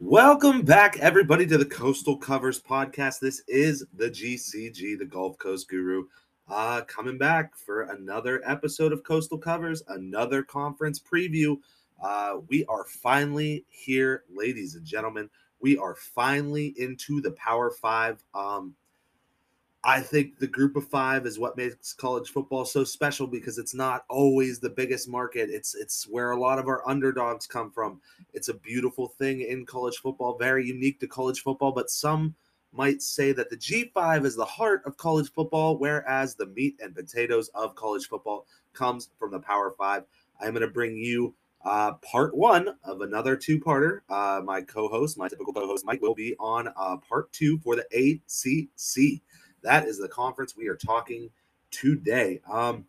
Welcome back, everybody, to the Coastal Covers podcast. This is the GCG, the Gulf Coast Guru, uh, coming back for another episode of Coastal Covers, another conference preview. Uh, we are finally here, ladies and gentlemen. We are finally into the Power Five. Um, I think the group of five is what makes college football so special because it's not always the biggest market. It's it's where a lot of our underdogs come from. It's a beautiful thing in college football, very unique to college football, but some might say that the G5 is the heart of college football, whereas the meat and potatoes of college football comes from the Power Five. I'm going to bring you uh, part one of another two-parter. Uh, my co-host, my typical co-host Mike, will be on uh, part two for the ACC. That is the conference we are talking today. Um,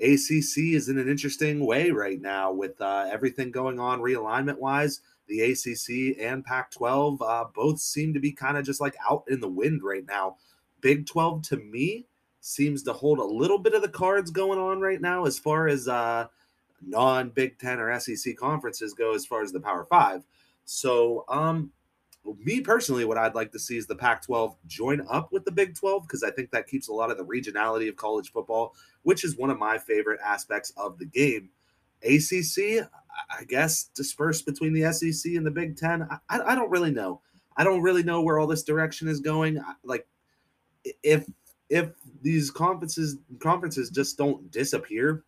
ACC is in an interesting way right now with uh, everything going on realignment wise. The ACC and Pac 12 uh, both seem to be kind of just like out in the wind right now. Big 12 to me seems to hold a little bit of the cards going on right now as far as uh, non Big 10 or SEC conferences go, as far as the Power Five. So, um, me personally, what I'd like to see is the Pac 12 join up with the Big 12 because I think that keeps a lot of the regionality of college football, which is one of my favorite aspects of the game. ACC, I guess, dispersed between the SEC and the Big 10. I, I don't really know. I don't really know where all this direction is going. Like, if if these conferences conferences just don't disappear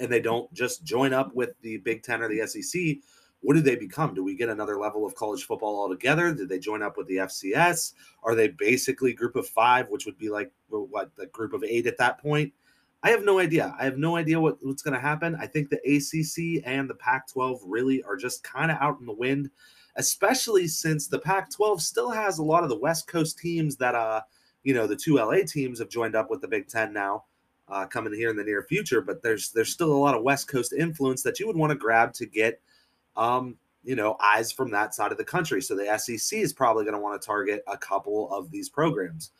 and they don't just join up with the Big Ten or the SEC, what do they become? Do we get another level of college football altogether? Did they join up with the FCS? Are they basically group of five, which would be like what the group of eight at that point? I have no idea. I have no idea what, what's going to happen. I think the ACC and the Pac 12 really are just kind of out in the wind, especially since the Pac 12 still has a lot of the West Coast teams that, uh, you know, the two LA teams have joined up with the Big Ten now. Uh, coming here in the near future, but there's there's still a lot of West Coast influence that you would want to grab to get um, you know, eyes from that side of the country. So the SEC is probably going to want to target a couple of these programs.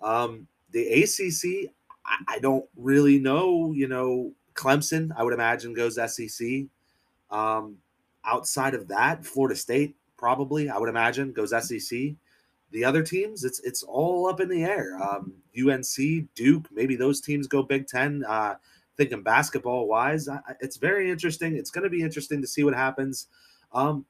Um, the ACC, I, I, don't really know. You know, Clemson, I would imagine goes SEC. Um, outside of that, Florida State probably, I would imagine, goes SEC. The other teams, it's it's all up in the air. Um, UNC, Duke, maybe those teams go Big Ten. Uh, thinking basketball wise, it's very interesting. It's going to be interesting to see what happens. Um,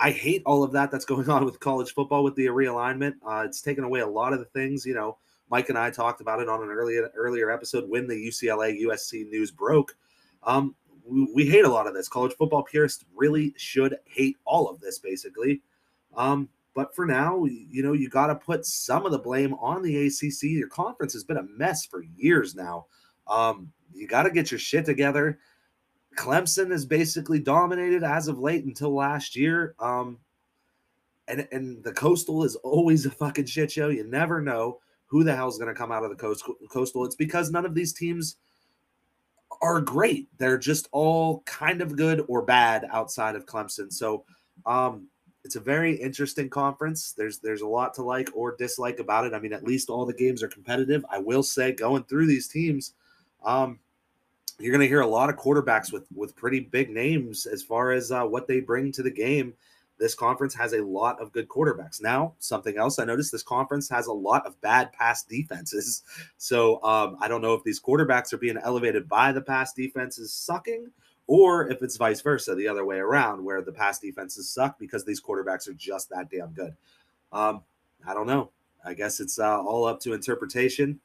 I hate all of that that's going on with college football with the realignment. Uh, it's taken away a lot of the things. You know, Mike and I talked about it on an earlier earlier episode when the UCLA USC news broke. Um, we, we, hate a lot of this. College football purists really should hate all of this, basically. Um, but for now, you know, you got to put some of the blame on the ACC. Your conference has been a mess for years now. Um, you got to get your shit together. Clemson has basically dominated as of late until last year. Um, and and the coastal is always a fucking shit show. You never know who the hell's going to come out of the coast, coastal. It's because none of these teams are great. They're just all kind of good or bad outside of Clemson. So um, it's a very interesting conference. There's there's a lot to like or dislike about it. I mean, at least all the games are competitive. I will say, going through these teams, um, you're going to hear a lot of quarterbacks with with pretty big names as far as uh, what they bring to the game. This conference has a lot of good quarterbacks. Now, something else I noticed: this conference has a lot of bad pass defenses. So um, I don't know if these quarterbacks are being elevated by the pass defenses sucking, or if it's vice versa, the other way around, where the pass defenses suck because these quarterbacks are just that damn good. Um, I don't know. I guess it's uh, all up to interpretation.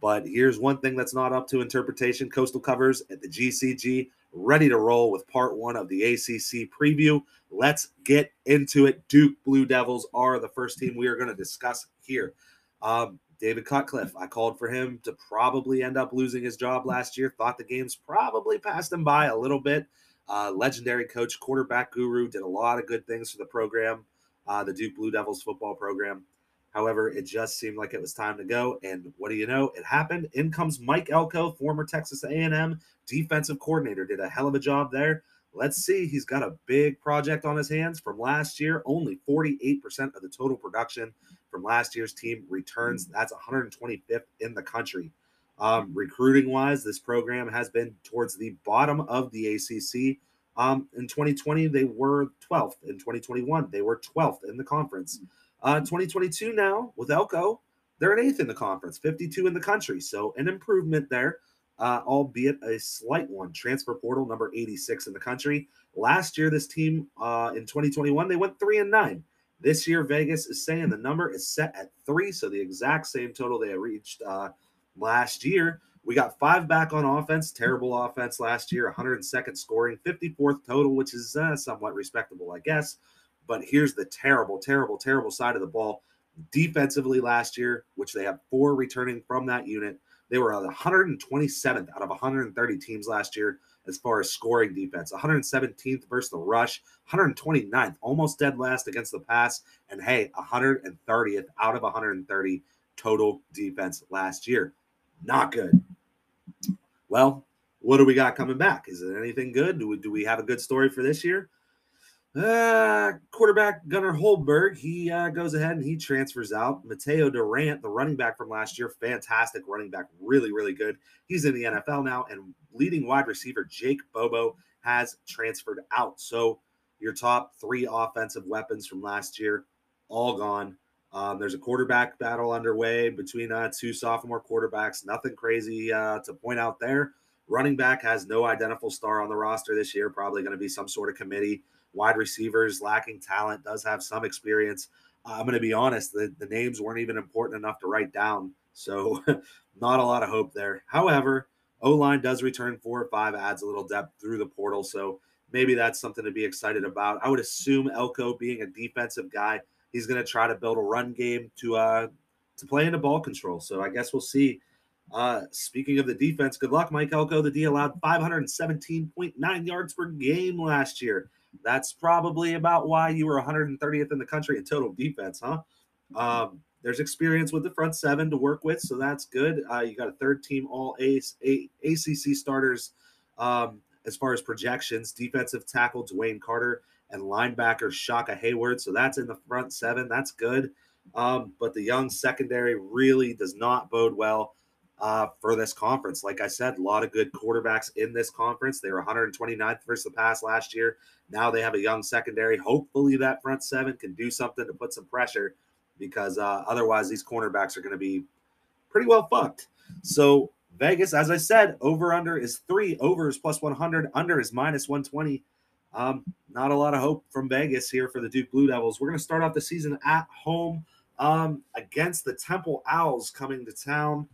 But here's one thing that's not up to interpretation Coastal covers at the GCG, ready to roll with part one of the ACC preview. Let's get into it. Duke Blue Devils are the first team we are going to discuss here. Um, David Cutcliffe, I called for him to probably end up losing his job last year. Thought the games probably passed him by a little bit. Uh, legendary coach, quarterback guru, did a lot of good things for the program, uh, the Duke Blue Devils football program. However, it just seemed like it was time to go. And what do you know? It happened. In comes Mike Elko, former Texas A&M defensive coordinator. Did a hell of a job there. Let's see. He's got a big project on his hands from last year. Only 48% of the total production from last year's team returns. That's 125th in the country. Um, recruiting wise, this program has been towards the bottom of the ACC. Um, in 2020, they were 12th. In 2021, they were 12th in the conference. Uh, 2022 now with Elko, they're an eighth in the conference, 52 in the country. So an improvement there, uh, albeit a slight one. Transfer portal number 86 in the country. Last year, this team uh, in 2021, they went three and nine. This year, Vegas is saying the number is set at three, so the exact same total they reached uh, last year. We got five back on offense, terrible offense last year, 102nd scoring, 54th total, which is uh, somewhat respectable, I guess. But here's the terrible, terrible, terrible side of the ball. Defensively last year, which they have four returning from that unit, they were 127th out of 130 teams last year as far as scoring defense. 117th versus the rush, 129th, almost dead last against the pass, and hey, 130th out of 130 total defense last year. Not good. Well, what do we got coming back? Is it anything good? Do we, do we have a good story for this year? Uh, quarterback Gunnar Holmberg, he uh, goes ahead and he transfers out. Mataeo Durant, the running back from last year, fantastic running back, really, really good. He's in the NFL now, and leading wide receiver Jake Bobo has transferred out. So your top three offensive weapons from last year, all gone. Um, there's a quarterback battle underway between uh, two sophomore quarterbacks. Nothing crazy uh, to point out there. Running back has no identifiable star on the roster this year. Probably going to be some sort of committee. Wide receivers lacking talent, does have some experience. Uh, I'm going to be honest, the, the names weren't even important enough to write down. So, not a lot of hope there. However, O line does return four or five, adds a little depth through the portal. So, maybe that's something to be excited about. I would assume Elko being a defensive guy, he's going to try to build a run game to uh to play into ball control. So I guess we'll see. Uh, speaking of the defense, good luck, Mike Elko. The D allowed 517.9 yards per game last year. That's probably about why you were 130th in the country in total defense, huh? Um, there's experience with the front seven to work with, so that's good. Uh, you got a third team all ACE, ACC starters um, as far as projections. Defensive tackle Dwayne Carter and linebacker Shaka Heyward. So that's in the front seven. That's good. Um, but the young secondary really does not bode well uh, for this conference. Like I said, a lot of good quarterbacks in this conference. They were 129th versus the pass last year. Now they have a young secondary. Hopefully, that front seven can do something to put some pressure because uh, otherwise, these cornerbacks are going to be pretty well fucked. So, Vegas, as I said, over under is three. Over is plus 100. Under is minus 120. Um, not a lot of hope from Vegas here for the Duke Blue Devils. We're going to start off the season at home um, against the Temple Owls coming to town.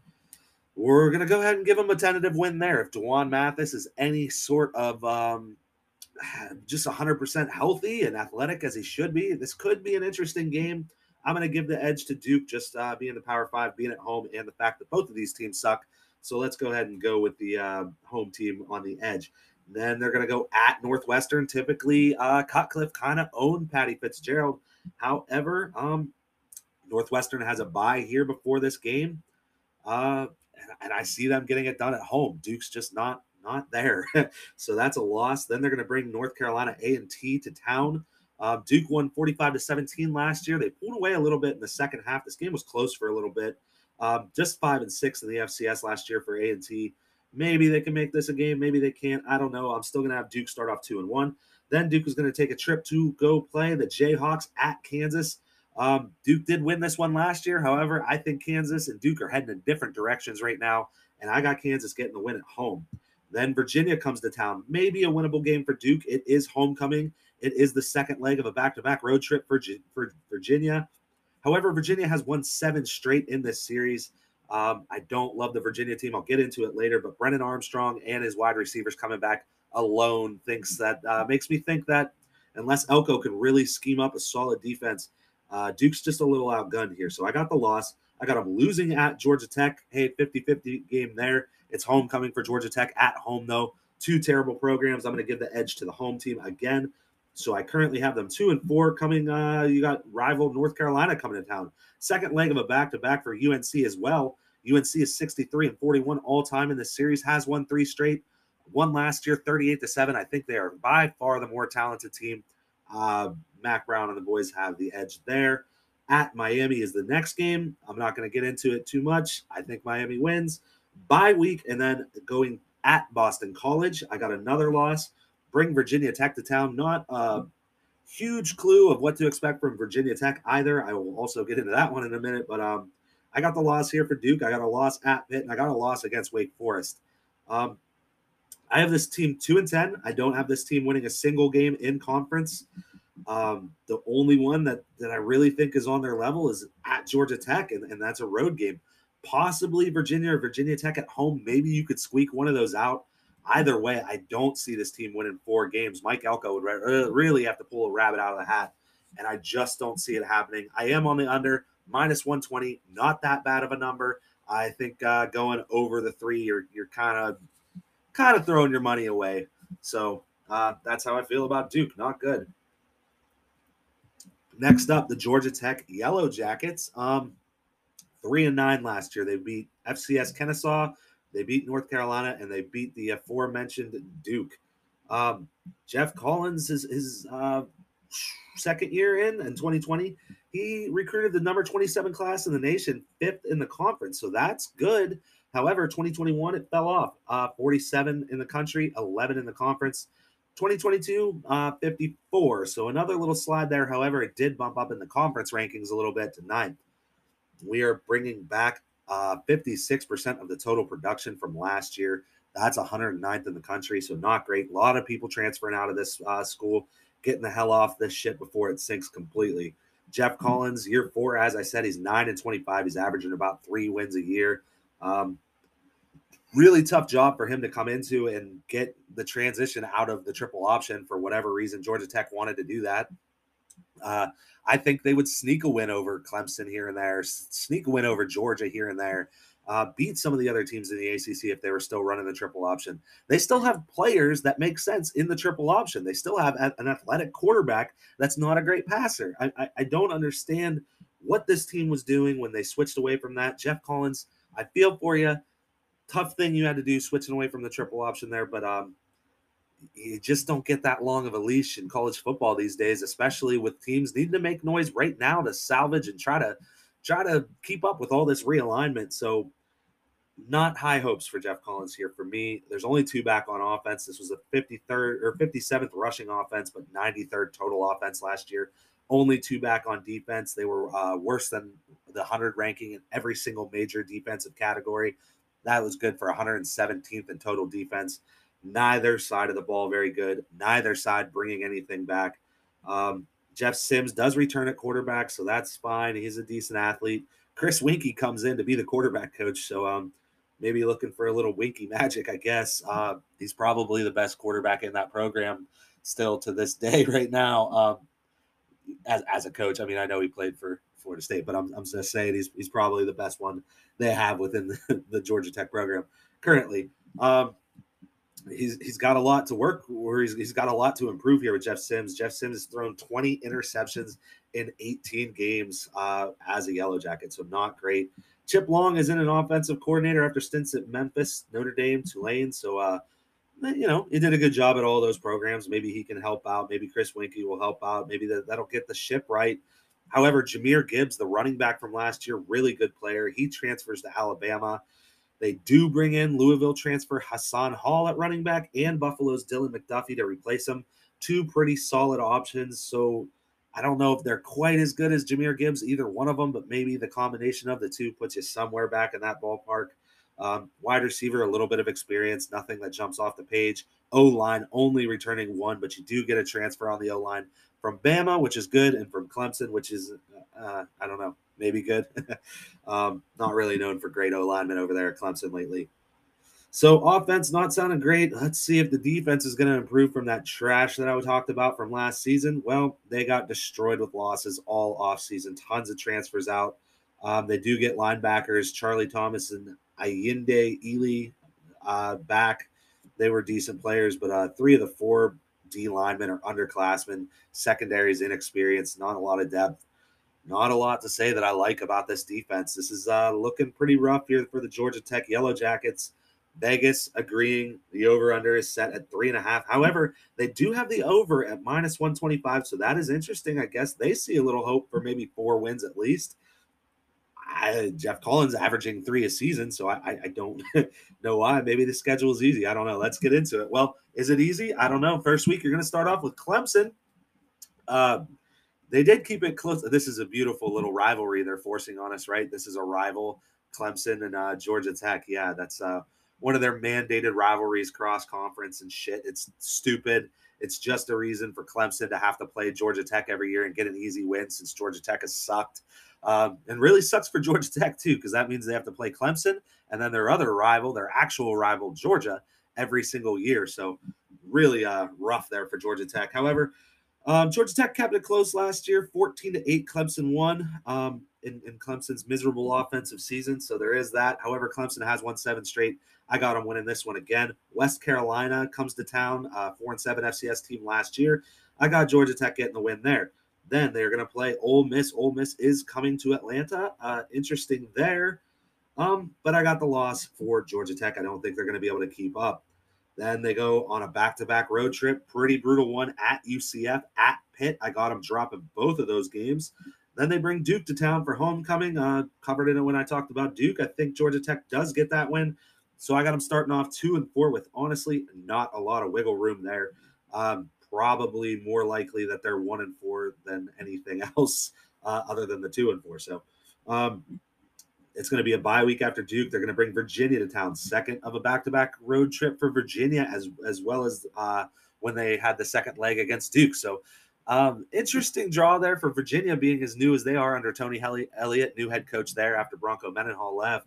We're going to go ahead and give them a tentative win there. If D'Wan Mathis is any sort of um, just 100% healthy and athletic as he should be, this could be an interesting game. I'm going to give the edge to Duke just uh, being the Power Five, being at home, and the fact that both of these teams suck. So let's go ahead and go with the uh, home team on the edge. Then they're going to go at Northwestern. Typically, uh, Cutcliffe kind of owned Patty Fitzgerald. However, um, Northwestern has a bye here before this game, uh, and, and I see them getting it done at home. Duke's just not not there, so that's a loss. Then they're going to bring North Carolina A and T to town. Uh, Duke won 45 to 17 last year. They pulled away a little bit in the second half. This game was close for a little bit. Um, just five and six in the FCS last year for A and T. Maybe they can make this a game. Maybe they can't. I don't know. I'm still going to have Duke start off two and one. Then Duke is going to take a trip to go play the Jayhawks at Kansas. Um, Duke did win this one last year. However, I think Kansas and Duke are heading in different directions right now. And I got Kansas getting the win at home. Then Virginia comes to town. Maybe a winnable game for Duke. It is homecoming. It is the second leg of a back to back road trip for, for Virginia. However, Virginia has won seven straight in this series. Um, I don't love the Virginia team. I'll get into it later, but Brennan Armstrong and his wide receivers coming back alone thinks that uh, makes me think that unless Elko can really scheme up a solid defense, uh, Duke's just a little outgunned here. So I got the loss. I got them losing at Georgia Tech. Hey, 50 50 game there. It's homecoming for Georgia Tech at home, though. Two terrible programs. I'm going to give the edge to the home team again. So I currently have them two and four coming. Uh, you got rival North Carolina coming to town. Second leg of a back to back for UNC as well. UNC is 63 and 41 all time in this series, has won three straight. One last year, 38 to 7. I think they are by far the more talented team. Uh, Mack Brown and the boys have the edge there. At Miami is the next game. I'm not going to get into it too much. I think Miami wins. Bye week, and then going at Boston College. I got another loss. Bring Virginia Tech to town. Not a huge clue of what to expect from Virginia Tech either. I will also get into that one in a minute, but um, I got the loss here for Duke. I got a loss at Pitt, and I got a loss against Wake Forest. Um, I have this team two and ten. I don't have this team winning a single game in conference. Um, the only one that that I really think is on their level is at Georgia Tech, and, and that's a road game. Possibly Virginia or Virginia Tech at home. Maybe you could squeak one of those out. Either way, I don't see this team winning four games. Mike Elko would uh, really have to pull a rabbit out of the hat, and I just don't see it happening. I am on the under minus 120, not that bad of a number. I think uh, going over the three, you're you're kind of kind of throwing your money away. So uh, that's how I feel about Duke. Not good. Next up, the Georgia Tech Yellow Jackets. Um, three and nine last year. They beat FCS Kennesaw, they beat North Carolina, and they beat the aforementioned Duke. Um, Geoff Collins is his uh, second year in in 2020. He recruited the number 27 class in the nation, fifth in the conference, so that's good. However, 2021 it fell off. Uh, 47 in the country, 11 in the conference. 2022, uh, 54. So another little slide there. However, it did bump up in the conference rankings a little bit to ninth. We are bringing back uh, 56% of the total production from last year. That's 109th in the country, so not great. A lot of people transferring out of this uh, school, getting the hell off this shit before it sinks completely. Geoff Collins, year four, as I said, he's nine and 25. He's averaging about three wins a year. Um, really tough job for him to come into and get the transition out of the triple option for whatever reason. Georgia Tech wanted to do that. Uh, I think they would sneak a win over Clemson here and there, sneak a win over Georgia here and there, uh, beat some of the other teams in the ACC if they were still running the triple option. They still have players that make sense in the triple option. They still have an athletic quarterback that's not a great passer. I, I, I don't understand what this team was doing when they switched away from that. Geoff Collins, I feel for you tough thing you had to do switching away from the triple option there, but um, you just don't get that long of a leash in college football these days, especially with teams needing to make noise right now to salvage and try to try to keep up with all this realignment. So not high hopes for Geoff Collins here for me. There's only two back on offense. This was a 53rd or 57th rushing offense, but 93rd total offense last year. Only two back on defense. They were uh, worse than the 100 ranking in every single major defensive category. That was good for 117th in total defense. Neither side of the ball very good. Neither side bringing anything back. Um, Jeff Sims does return at quarterback, so that's fine. He's a decent athlete. Chris Weinke comes in to be the quarterback coach, so um, maybe looking for a little Weinke magic, I guess. Uh, he's probably the best quarterback in that program still to this day right now. Um, as, as a coach, I mean, I know he played for Florida State, but I'm, I'm just saying he's, he's probably the best one they have within the, the Georgia Tech program currently. Um, he's he's got a lot to work where he's, he's got a lot to improve here with Jeff Sims. Jeff Sims has thrown 20 interceptions in 18 games uh, as a Yellow Jacket, so not great. Chip Long is in an offensive coordinator after stints at Memphis, Notre Dame, Tulane. So, uh, you know, he did a good job at all those programs. Maybe he can help out. Maybe Chris Weinke will help out. Maybe that, that'll get the ship right However, Jahmyr Gibbs, the running back from last year, really good player. He transfers to Alabama. They do bring in Louisville transfer Hassan Hall at running back and Buffalo's Dylan McDuffie to replace him. Two pretty solid options. So I don't know if they're quite as good as Jahmyr Gibbs, either one of them, but maybe the combination of the two puts you somewhere back in that ballpark. Um, wide receiver, a little bit of experience, nothing that jumps off the page. O line only returning one, but you do get a transfer on the O line from Bama, which is good, and from Clemson, which is uh, I don't know, maybe good. um, not really known for great O linemen over there at Clemson lately. So offense not sounding great. Let's see if the defense is going to improve from that trash that I talked about from last season. Well, they got destroyed with losses all offseason. Tons of transfers out. Um, they do get linebackers Charlie Thomas and Ayinde Eley uh, back. They were decent players, but uh, three of the four D linemen are underclassmen. Secondary is inexperienced, not a lot of depth. Not a lot to say that I like about this defense. This is uh, looking pretty rough here for the Georgia Tech Yellow Jackets. Vegas agreeing the over under is set at three and a half. However, they do have the over at minus 125. So that is interesting. I guess they see a little hope for maybe four wins at least. I, Geoff Collins averaging three a season, so I, I don't know why. Maybe the schedule is easy. I don't know. Let's get into it. Well, is it easy? I don't know. First week, you're going to start off with Clemson. Uh, they did keep it close. This is a beautiful little rivalry they're forcing on us, right? This is a rival, Clemson and uh, Georgia Tech. Yeah, that's uh, one of their mandated rivalries, cross conference and shit. It's stupid. It's just a reason for Clemson to have to play Georgia Tech every year and get an easy win since Georgia Tech has sucked. Um, and really sucks for Georgia Tech too, because that means they have to play Clemson and then their other rival, their actual rival, Georgia, every single year. So really uh, rough there for Georgia Tech. However, um, Georgia Tech kept it close last year, 14 to 8. Clemson won um, in, in, Clemson's miserable offensive season. So there is that. However, Clemson has won seven straight. I got them winning this one again. West Carolina comes to town, uh, four and seven FCS team last year. I got Georgia Tech getting the win there. Then they're going to play Ole Miss. Ole Miss is coming to Atlanta. Uh, interesting there. Um, but I got the loss for Georgia Tech. I don't think they're going to be able to keep up. Then they go on a back to back road trip. Pretty brutal one at UCF, at Pitt. I got them dropping both of those games. Then they bring Duke to town for homecoming. Uh, covered in it when I talked about Duke. I think Georgia Tech does get that win. So I got them starting off two and four with honestly not a lot of wiggle room there. Um, probably more likely that they're one and four than anything else uh, other than the two and four. So um, it's going to be a bye week after Duke. They're going to bring Virginia to town, second of a back-to-back road trip for Virginia, as as well as uh, when they had the second leg against Duke. So, um, interesting draw there for Virginia, being as new as they are under Tony Elliott, new head coach there after Bronco Mendenhall left.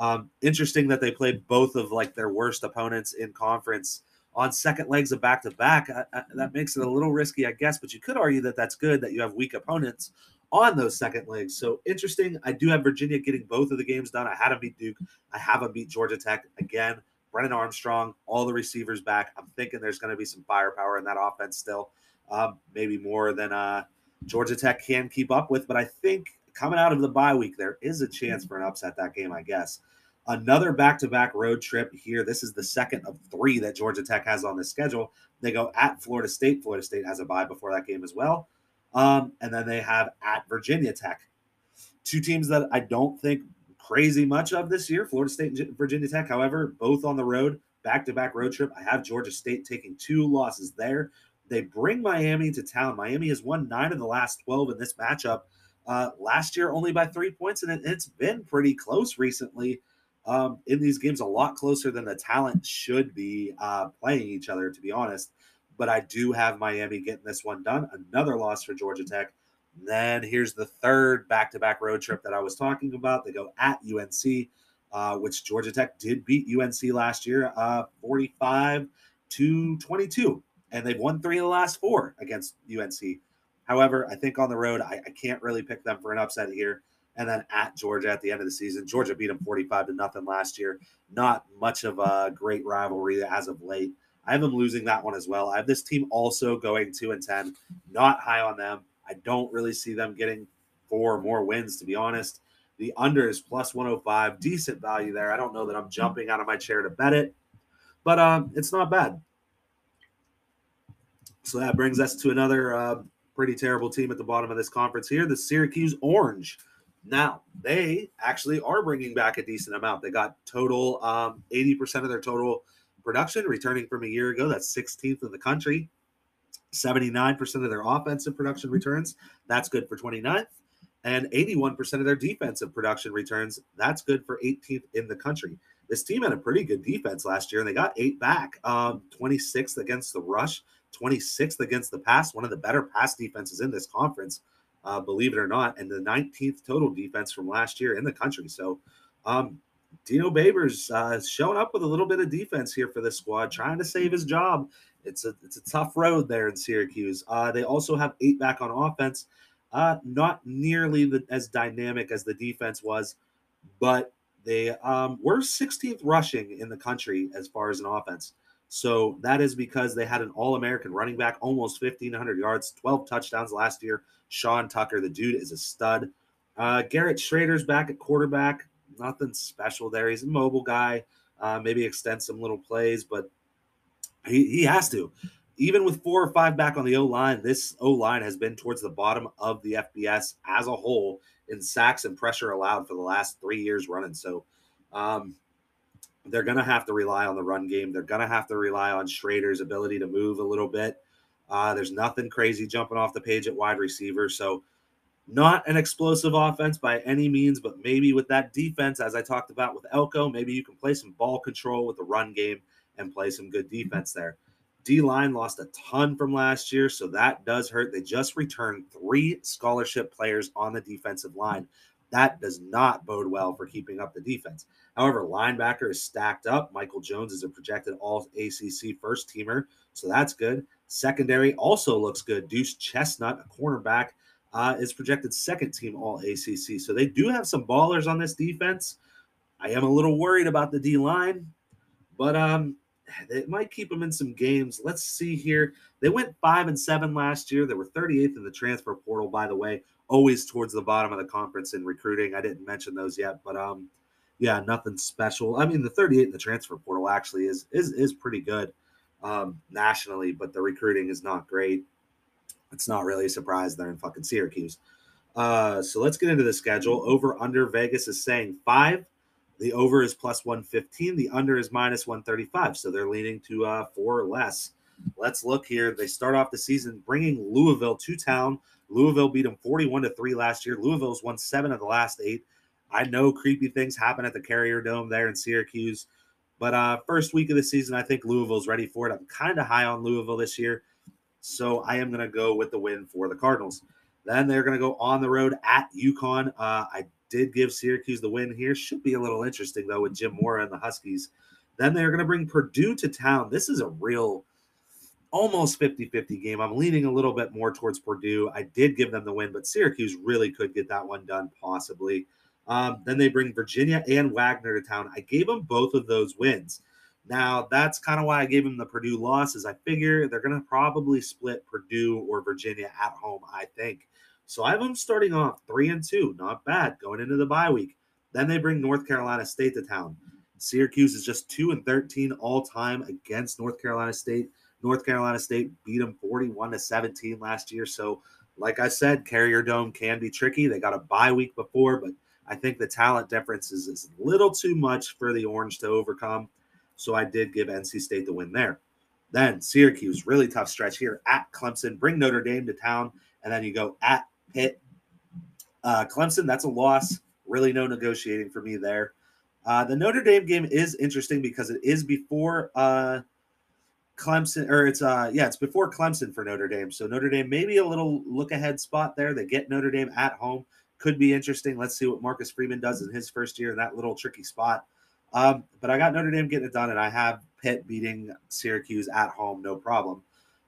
Um, interesting that they played both of like their worst opponents in conference on second legs of back to back. That makes it a little risky, I guess, but you could argue that that's good that you have weak opponents on those second legs. So interesting. I do have Virginia getting both of the games done. I had them beat Duke. I have them beat Georgia Tech again. Brennan Armstrong, all the receivers back. I'm thinking there's going to be some firepower in that offense still, um, maybe more than uh, Georgia Tech can keep up with. But I think coming out of the bye week, there is a chance for an upset that game, I guess. Another back to back road trip here. This is the second of three that Georgia Tech has on the schedule. They go at Florida State. Florida State has a bye before that game as well. Um, and then they have at Virginia Tech. Two teams that I don't think crazy much of this year Florida State and Virginia Tech. However, both on the road, back to back road trip. I have Georgia State taking two losses there. They bring Miami to town. Miami has won nine of the last 12 in this matchup. Uh, last year, only by three points, and it, has been pretty close recently um, in these games, a lot closer than the talent should be uh, playing each other, to be honest but I do have Miami getting this one done. Another loss for Georgia Tech. Then here's the third back to back road trip that I was talking about. They go at UNC, uh, which Georgia Tech did beat UNC last year, uh, 45 to 22. And they've won three of the last four against UNC. However, I think on the road, I, I can't really pick them for an upset here. And then at Georgia at the end of the season, Georgia beat them 45 to nothing last year. Not much of a great rivalry as of late. I have them losing that one as well. I have this team also going two and ten, not high on them. I don't really see them getting four more wins, to be honest. The under is plus 105, decent value there. I don't know that I'm jumping out of my chair to bet it, but um, it's not bad. So that brings us to another uh, pretty terrible team at the bottom of this conference here, the Syracuse Orange. Now, they actually are bringing back a decent amount. They got total um, 80% of their total production, returning from a year ago. That's 16th in the country. 79% of their offensive production returns. That's good for 29th. And 81% of their defensive production returns. That's good for 18th in the country. This team had a pretty good defense last year, and they got eight back. Um, 26th against the rush, 26th against the pass, one of the better pass defenses in this conference, uh, believe it or not, and the 19th total defense from last year in the country. So, um, Dino Babers uh, showing up with a little bit of defense here for this squad, trying to save his job. It's a it's a tough road there in Syracuse. Uh, they also have eight back on offense, uh, not nearly the, as dynamic as the defense was, but they um, were 16th rushing in the country as far as an offense. So that is because they had an All American running back, almost 1,500 yards, 12 touchdowns last year. Sean Tucker, the dude is a stud. Uh, Garrett Shrader's back at quarterback nothing special there. He's a mobile guy, uh, maybe extend some little plays, but he, he has to. even with four or five back on the O line, this O line has been towards the bottom of the FBS as a whole in sacks and pressure allowed for the last three years running. So um, they're going to have to rely on the run game. They're going to have to rely on Shrader's ability to move a little bit. Uh, there's nothing crazy jumping off the page at wide receiver. So, not an explosive offense by any means, but maybe with that defense, as I talked about with Elko, maybe you can play some ball control with the run game and play some good defense there. D line lost a ton from last year, so that does hurt. They just returned three scholarship players on the defensive line. That does not bode well for keeping up the defense. However, linebacker is stacked up. Michael Jones is a projected all ACC first teamer, so that's good. Secondary also looks good. Deuce Chestnut, a cornerback, uh, is projected second team all ACC. So they do have some ballers on this defense. I am a little worried about the D line, but um, it might keep them in some games. Let's see here. They went five and seven last year. They were 38th in the transfer portal, by the way, always towards the bottom of the conference in recruiting. I didn't mention those yet, but um, yeah, nothing special. I mean, the 38 in the transfer portal actually is is is pretty good um, nationally, but the recruiting is not great. It's not really a surprise they're in fucking Syracuse. Uh, so let's get into the schedule. Over under Vegas is saying five. The over is plus 115. The under is minus 135. So they're leaning to uh, four or less. Let's look here. They start off the season bringing Louisville to town. Louisville beat them 41 to 3 last year. Louisville's won seven of the last eight. I know creepy things happen at the Carrier Dome there in Syracuse. But uh, first week of the season, I think Louisville's ready for it. I'm kind of high on Louisville this year. So I am going to go with the win for the Cardinals. Then they're going to go on the road at UConn. Uh, I did give Syracuse the win here. Should be a little interesting, though, with Jim Mora and the Huskies. Then they're going to bring Purdue to town. This is a real almost 50 50 game. I'm leaning a little bit more towards Purdue. I did give them the win, but Syracuse really could get that one done, possibly. Um, then they bring Virginia and Wagner to town. I gave them both of those wins. Now, that's kind of why I gave them the Purdue loss. Is I figure they're going to probably split Purdue or Virginia at home, I think. So I have them starting off three and two, not bad, going into the bye week. Then they bring North Carolina State to town. Syracuse is just two and 13 all time against North Carolina State. North Carolina State beat them 41 to 17 last year. So, like I said, Carrier Dome can be tricky. They got a bye week before, but I think the talent difference is, is a little too much for the Orange to overcome. So I did give NC State the win there. Then Syracuse, really tough stretch here at Clemson. Bring Notre Dame to town, and then you go at Pitt. Uh, Clemson, that's a loss. Really no negotiating for me there. Uh, the Notre Dame game is interesting because it is before uh, Clemson, or it's uh yeah, it's before Clemson for Notre Dame. So Notre Dame maybe a little look ahead spot there. They get Notre Dame at home could be interesting. Let's see what Marcus Freeman does in his first year in that little tricky spot. Um, but I got Notre Dame getting it done, and I have Pitt beating Syracuse at home, no problem.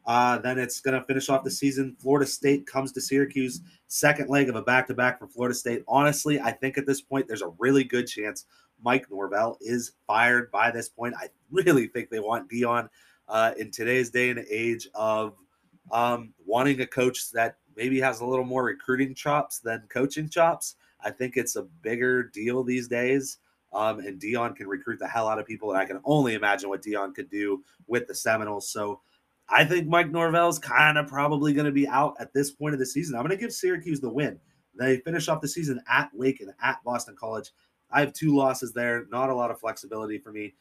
Uh, then it's going to finish off the season. Florida State comes to Syracuse, second leg of a back to back for Florida State. Honestly, I think at this point, there's a really good chance Mike Norvell is fired by this point. I really think they want Deion uh, in today's day and age of um, wanting a coach that maybe has a little more recruiting chops than coaching chops. I think it's a bigger deal these days. Um, and Deion can recruit the hell out of people. And I can only imagine what Deion could do with the Seminoles. So I think Mike Norvell's kind of probably going to be out at this point of the season. I'm going to give Syracuse the win. They finish off the season at Wake and at Boston College. I have two losses there. Not a lot of flexibility for me.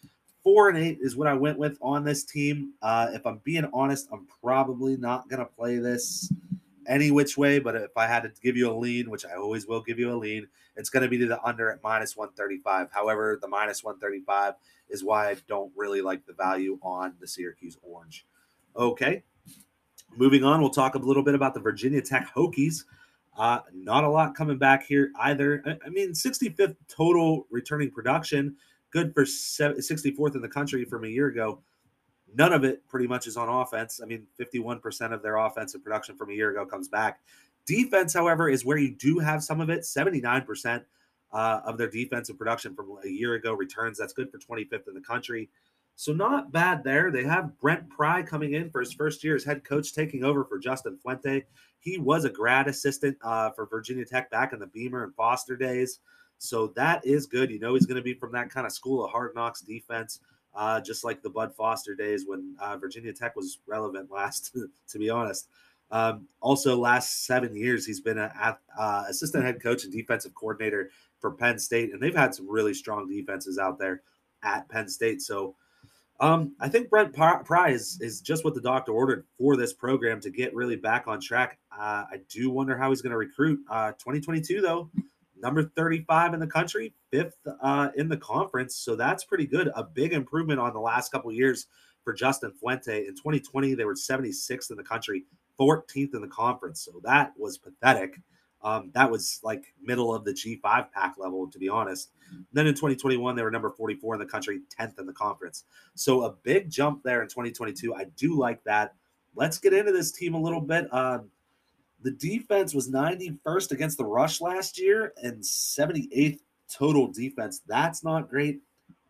Four and eight is what I went with on this team. Uh, if I'm being honest, I'm probably not going to play this any which way. But if I had to give you a lean, which I always will give you a lean, it's going to be to the under at minus 135. However, the minus 135 is why I don't really like the value on the Syracuse Orange. Okay. Moving on, we'll talk a little bit about the Virginia Tech Hokies. Uh, not a lot coming back here either. I, I mean, 65th total returning production, good for 64th in the country from a year ago. None of it pretty much is on offense. I mean, 51% of their offensive production from a year ago comes back. Defense, however, is where you do have some of it. 79% uh, of their defensive production from a year ago returns. That's good for 25th in the country. So not bad there. They have Brent Pry coming in for his first year as head coach, taking over for Justin Fuente. He was a grad assistant uh, for Virginia Tech back in the Beamer and Foster days. So that is good. You know he's going to be from that kind of school of hard knocks defense. Uh, just like the Bud Foster days when uh, Virginia Tech was relevant last, to be honest. Um, also, last seven years, he's been an uh, assistant head coach and defensive coordinator for Penn State, and they've had some really strong defenses out there at Penn State. So, um, I think Brent Pry is, is just what the doctor ordered for this program to get really back on track. Uh, I do wonder how he's going to recruit. Uh, 2022, though, number 35 in the country, fifth uh, in the conference. So that's pretty good. A big improvement on the last couple years for Justin Fuente. In 2020, they were 76th in the country, 14th in the conference. So that was pathetic. Um, that was like middle of the G5 pack level, to be honest. then in 2021, they were number 44 in the country, 10th in the conference. So a big jump there in 2022. I do like that. Let's get into this team a little bit. Um, the defense was 91st against the rush last year and 78th total defense. That's not great.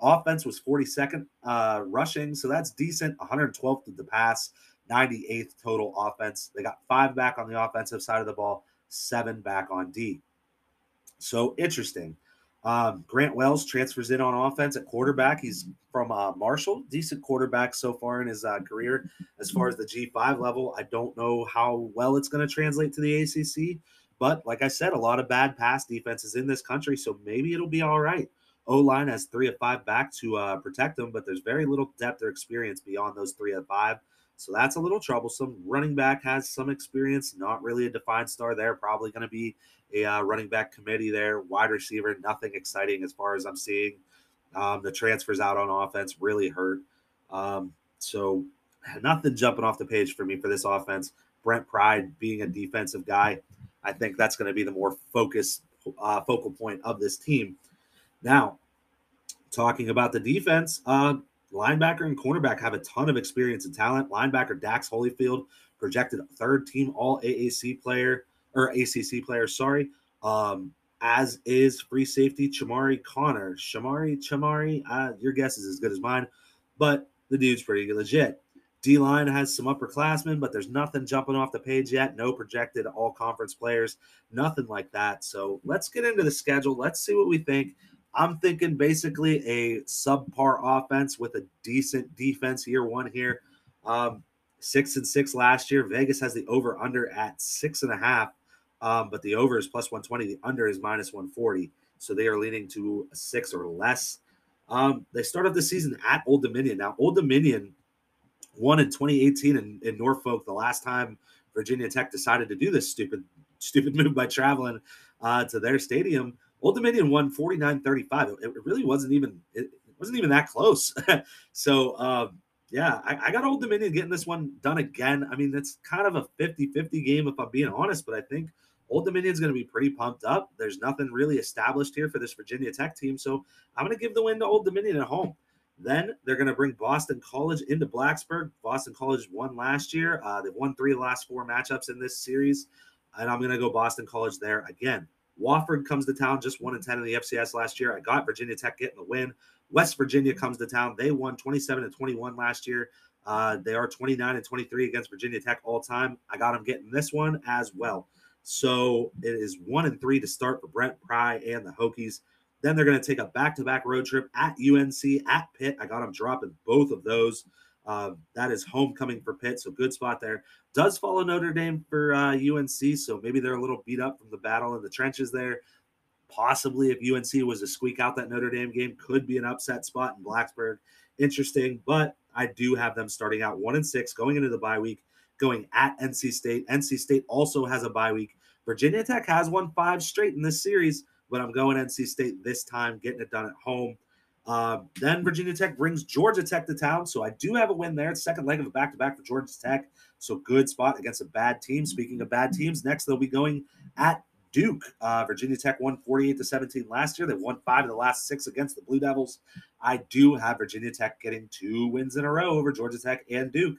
Offense was 42nd uh, rushing, so that's decent. 112th to the pass, 98th total offense. They got five back on the offensive side of the ball, seven back on D. So interesting. Um, Grant Wells transfers in on offense at quarterback. He's from uh, Marshall, decent quarterback so far in his uh, career. As far as the G5 level, I don't know how well it's going to translate to the ACC. But like I said, a lot of bad pass defenses in this country, so maybe it'll be all right. O line has three of five back to uh, protect them, but there's very little depth or experience beyond those three of five. So that's a little troublesome. Running back has some experience, not really a defined star there. Probably going to be a uh, running back committee there. Wide receiver, nothing exciting as far as I'm seeing. Um, the transfers out on offense really hurt. Um, so nothing jumping off the page for me for this offense. Brent Pry being a defensive guy, I think that's going to be the more focus uh, focal point of this team. Now, talking about the defense, uh, linebacker and cornerback have a ton of experience and talent. Linebacker Dax Hollifield, projected third team All AAC player or ACC player, sorry. Um, as is free safety Chamari Conner. Shamari, Chamari, uh, your guess is as good as mine, but the dude's pretty legit. D line has some upperclassmen, but there's nothing jumping off the page yet. No projected all conference players, nothing like that. So let's get into the schedule. Let's see what we think. I'm thinking basically a subpar offense with a decent defense year one here. Um, six and six last year. Vegas has the over under at six and a half, um, but the over is plus 120. The under is minus 140. So they are leaning to six or less. Um, they started the season at Old Dominion. Now, Old Dominion won in 2018 in, in Norfolk, the last time Virginia Tech decided to do this stupid, stupid move by traveling uh, to their stadium. Old Dominion won 49-35. It, really wasn't even it, wasn't even that close. so um, yeah, I, I, got Old Dominion getting this one done again. I mean, it's kind of a 50-50 game if I'm being honest, but I think Old Dominion's going to be pretty pumped up. There's nothing really established here for this Virginia Tech team, so I'm going to give the win to Old Dominion at home. Then they're going to bring Boston College into Blacksburg. Boston College won last year. Uh, they've won three last four matchups in this series, and I'm going to go Boston College there again. Wofford comes to town, just one and ten in the FCS last year. I got Virginia Tech getting the win. West Virginia comes to town. They won 27 and 21 last year. Uh, they are 29 and 23 against Virginia Tech all time. I got them getting this one as well. So it is one and three to start for Brent Pry and the Hokies. Then they're going to take a back-to-back road trip at UNC at Pitt. I got them dropping both of those. Uh, that is homecoming for Pitt, so good spot there. Does follow Notre Dame for uh, UNC, so maybe they're a little beat up from the battle in the trenches there. Possibly, if UNC was to squeak out that Notre Dame game, could be an upset spot in Blacksburg. Interesting, but I do have them starting out one and six going into the bye week, going at NC State. NC State also has a bye week. Virginia Tech has won five straight in this series, but I'm going NC State this time, getting it done at home. Uh, then Virginia Tech brings Georgia Tech to town. So I do have a win there. Second leg of a back to back for Georgia Tech. So good spot against a bad team. Speaking of bad teams, next they'll be going at Duke. Uh, Virginia Tech won 48 to 17 last year. They won five of the last six against the Blue Devils. I do have Virginia Tech getting two wins in a row over Georgia Tech and Duke.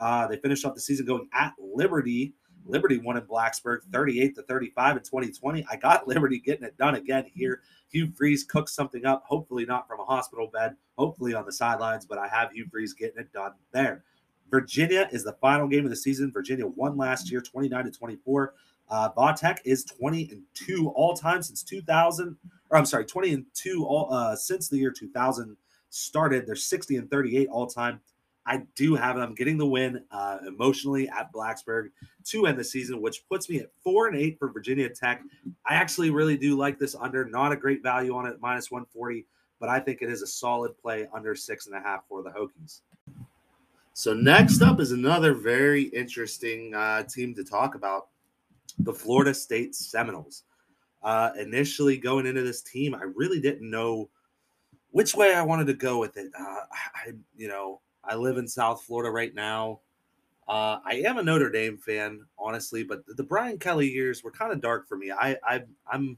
Uh, they finished off the season going at Liberty. Liberty won in Blacksburg 38 to 35 in 2020. I got Liberty getting it done again here. Hugh Freeze cooked something up, hopefully not from a hospital bed, hopefully on the sidelines, but I have Hugh Freeze getting it done there. Virginia is the final game of the season. Virginia won last year 29 to 24. Uh, is 20 and 2 all time since 2000, or I'm sorry, 20 and 2 all uh, since the year 2000. started. They're 60 and 38 all time. I do have them getting the win uh, emotionally at Blacksburg to end the season, which puts me at four and eight for Virginia Tech. I actually really do like this under. Not a great value on it, minus 140, but I think it is a solid play under six and a half for the Hokies. So next up is another very interesting uh, team to talk about, the Florida State Seminoles. Uh, initially going into this team, I really didn't know which way I wanted to go with it. Uh, I, you know, I live in South Florida right now. Uh, I am a Notre Dame fan, honestly, but the, Brian Kelly years were kind of dark for me. I, I I'm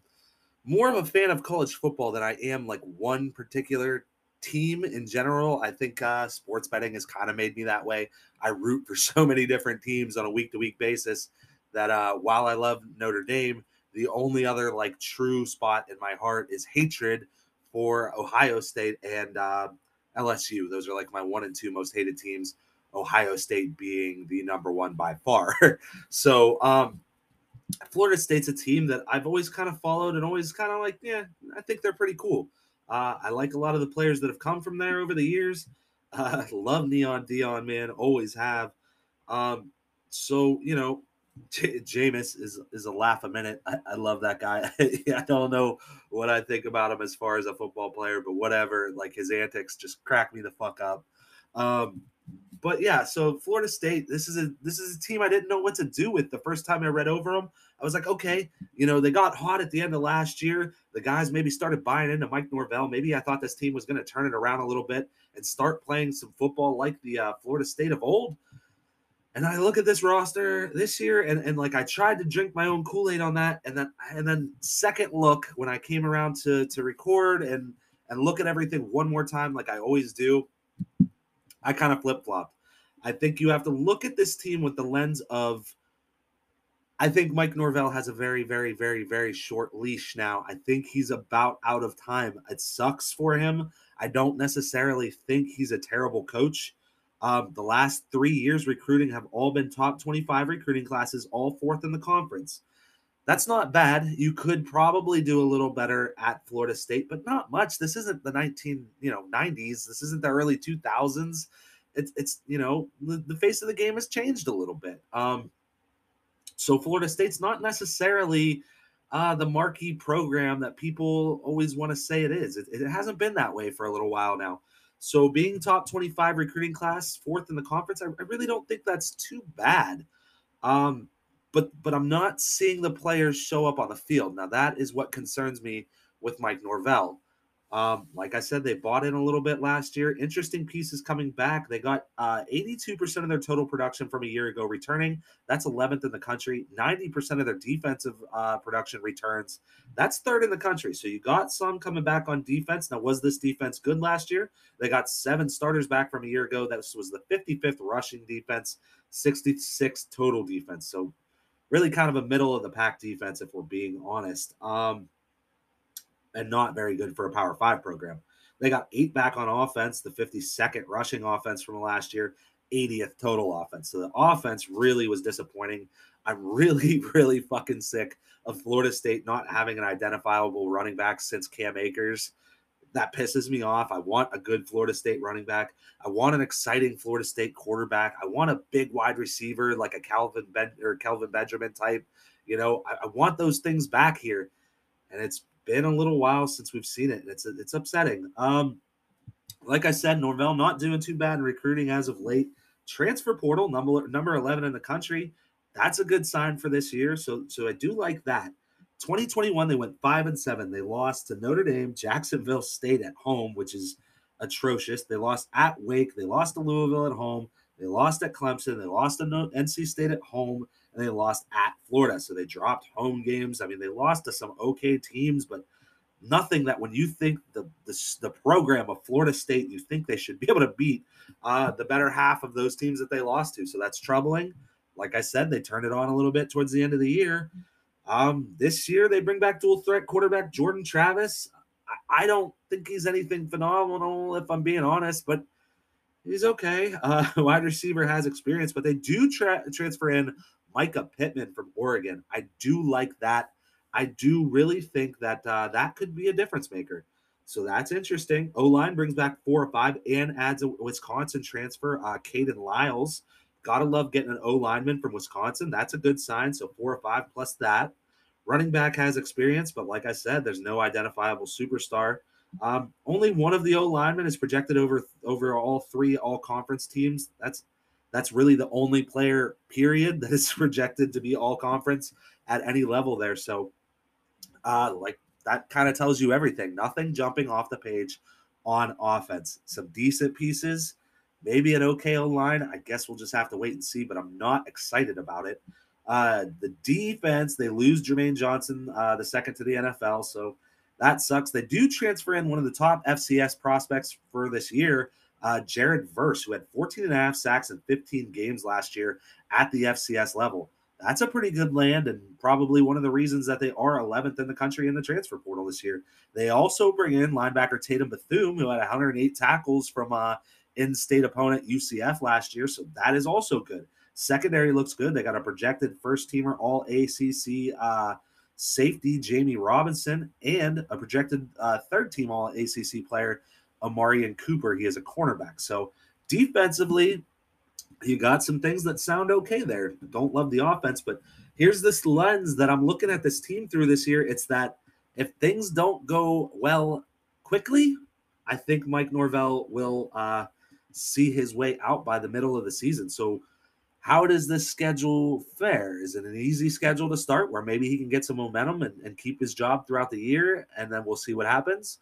more of a fan of college football than I am like one particular team in general. I think uh, sports betting has kind of made me that way. I root for so many different teams on a week to week basis that uh, while I love Notre Dame, the only other like true spot in my heart is hatred for Ohio State and uh, LSU. Those are like my one and two most hated teams. Ohio State being the number one by far. so, um, Florida State's a team that I've always kind of followed and always kind of like, yeah, I think they're pretty cool. Uh, I like a lot of the players that have come from there over the years. Uh, love Neon Deion, man, always have. Um, so you know, J- Jameis is is a laugh a minute. I, I love that guy. I don't know what I think about him as far as a football player, but whatever. Like his antics just crack me the fuck up. Um, but yeah, so Florida State, this is a this is a team I didn't know what to do with the first time I read over them. I was like, okay, you know, they got hot at the end of last year. The guys maybe started buying into Mike Norvell. Maybe I thought this team was going to turn it around a little bit and start playing some football like the uh, Florida State of old. And I look at this roster this year, and, and like I tried to drink my own Kool Aid on that, and then and then second look when I came around to to record and and look at everything one more time, like I always do, I kind of flip flopped. I think you have to look at this team with the lens of. I think Mike Norvell has a very, very, very, very short leash now. I think he's about out of time. It sucks for him. I don't necessarily think he's a terrible coach. Um, the last three years recruiting have all been top 25 recruiting classes, all fourth in the conference. That's not bad. You could probably do a little better at Florida State, but not much. This isn't the 19, you know, 90s. This isn't the early 2000s. It's, it's you know, the, the face of the game has changed a little bit. Um, so Florida State's not necessarily uh, the marquee program that people always want to say it is. It, it hasn't been that way for a little while now. So being top 25 recruiting class, fourth in the conference, I, I really don't think that's too bad. Um, but but I'm not seeing the players show up on the field. Now that is what concerns me with Mike Norvell. Um, like I said, they bought in a little bit last year. Interesting pieces coming back. They got uh, 82% of their total production from a year ago returning. That's 11th in the country. 90% of their defensive uh, production returns. That's third in the country. So you got some coming back on defense. Now, was this defense good last year? They got seven starters back from a year ago. That was the 55th rushing defense, 66 total defense. So really kind of a middle of the pack defense, if we're being honest. Um, and not very good for a Power Five program. They got eight back on offense, the 52nd rushing offense from last year, 80th total offense. So the offense really was disappointing. I'm really, really fucking sick of Florida State not having an identifiable running back since Cam Akers. That pisses me off. I want a good Florida State running back. I want an exciting Florida State quarterback. I want a big wide receiver like a Calvin ben- or Kelvin Benjamin type. You know, I, I want those things back here. And it's been a little while since we've seen it. It's it's upsetting. Um, like I said, Norvell not doing too bad in recruiting as of late. Transfer portal number number eleven in the country. That's a good sign for this year. So so I do like that. 2021 they went five and seven. They lost to Notre Dame, Jacksonville State at home, which is atrocious. They lost at Wake. They lost to Louisville at home. They lost at Clemson. They lost to NC State at home and they lost at Florida. So they dropped home games. I mean, they lost to some okay teams, but nothing that when you think the the, the program of Florida State, you think they should be able to beat uh, the better half of those teams that they lost to. So that's troubling. Like I said, they turned it on a little bit towards the end of the year. Um, this year they bring back dual threat quarterback Jordan Travis. I, don't think he's anything phenomenal, if I'm being honest, but he's okay. Uh, wide receiver has experience, but they do tra- transfer in Mycah Pittman from Oregon. I do like that. I do really think that uh, that could be a difference maker. So that's interesting. O line brings back four or five and adds a Wisconsin transfer, uh, Kayden Lyles. Gotta love getting an O lineman from Wisconsin. That's a good sign. So four or five plus that. Running back has experience, but like I said, there's no identifiable superstar. Um, only one of the O linemen is projected over over all three all conference teams. That's that's really the only player, period, that is projected to be all conference at any level there. So, uh, like that kind of tells you everything. Nothing jumping off the page on offense. Some decent pieces, maybe an okay line. I guess we'll just have to wait and see, but I'm not excited about it. Uh, the defense, they lose Jermaine Johnson, uh, the second to the NFL. So that sucks. They do transfer in one of the top FCS prospects for this year, uh, Jared Verse, who had 14 and a half sacks in 15 games last year at the FCS level. That's a pretty good land, and probably one of the reasons that they are 11th in the country in the transfer portal this year. They also bring in linebacker Tatum Bethune, who had 108 tackles from uh, in-state opponent UCF last year, so that is also good. Secondary looks good. They got a projected first teamer All ACC uh, safety Jammie Robinson and a projected uh, third team All ACC player Omarion Cooper. He is a cornerback. So defensively, you got some things that sound okay there. Don't love the offense, but here's this lens that I'm looking at this team through this year. It's that if things don't go well quickly, I think Mike Norvell will uh, see his way out by the middle of the season. So how does this schedule fare? Is it an easy schedule to start where maybe he can get some momentum and, and keep his job throughout the year and then we'll see what happens?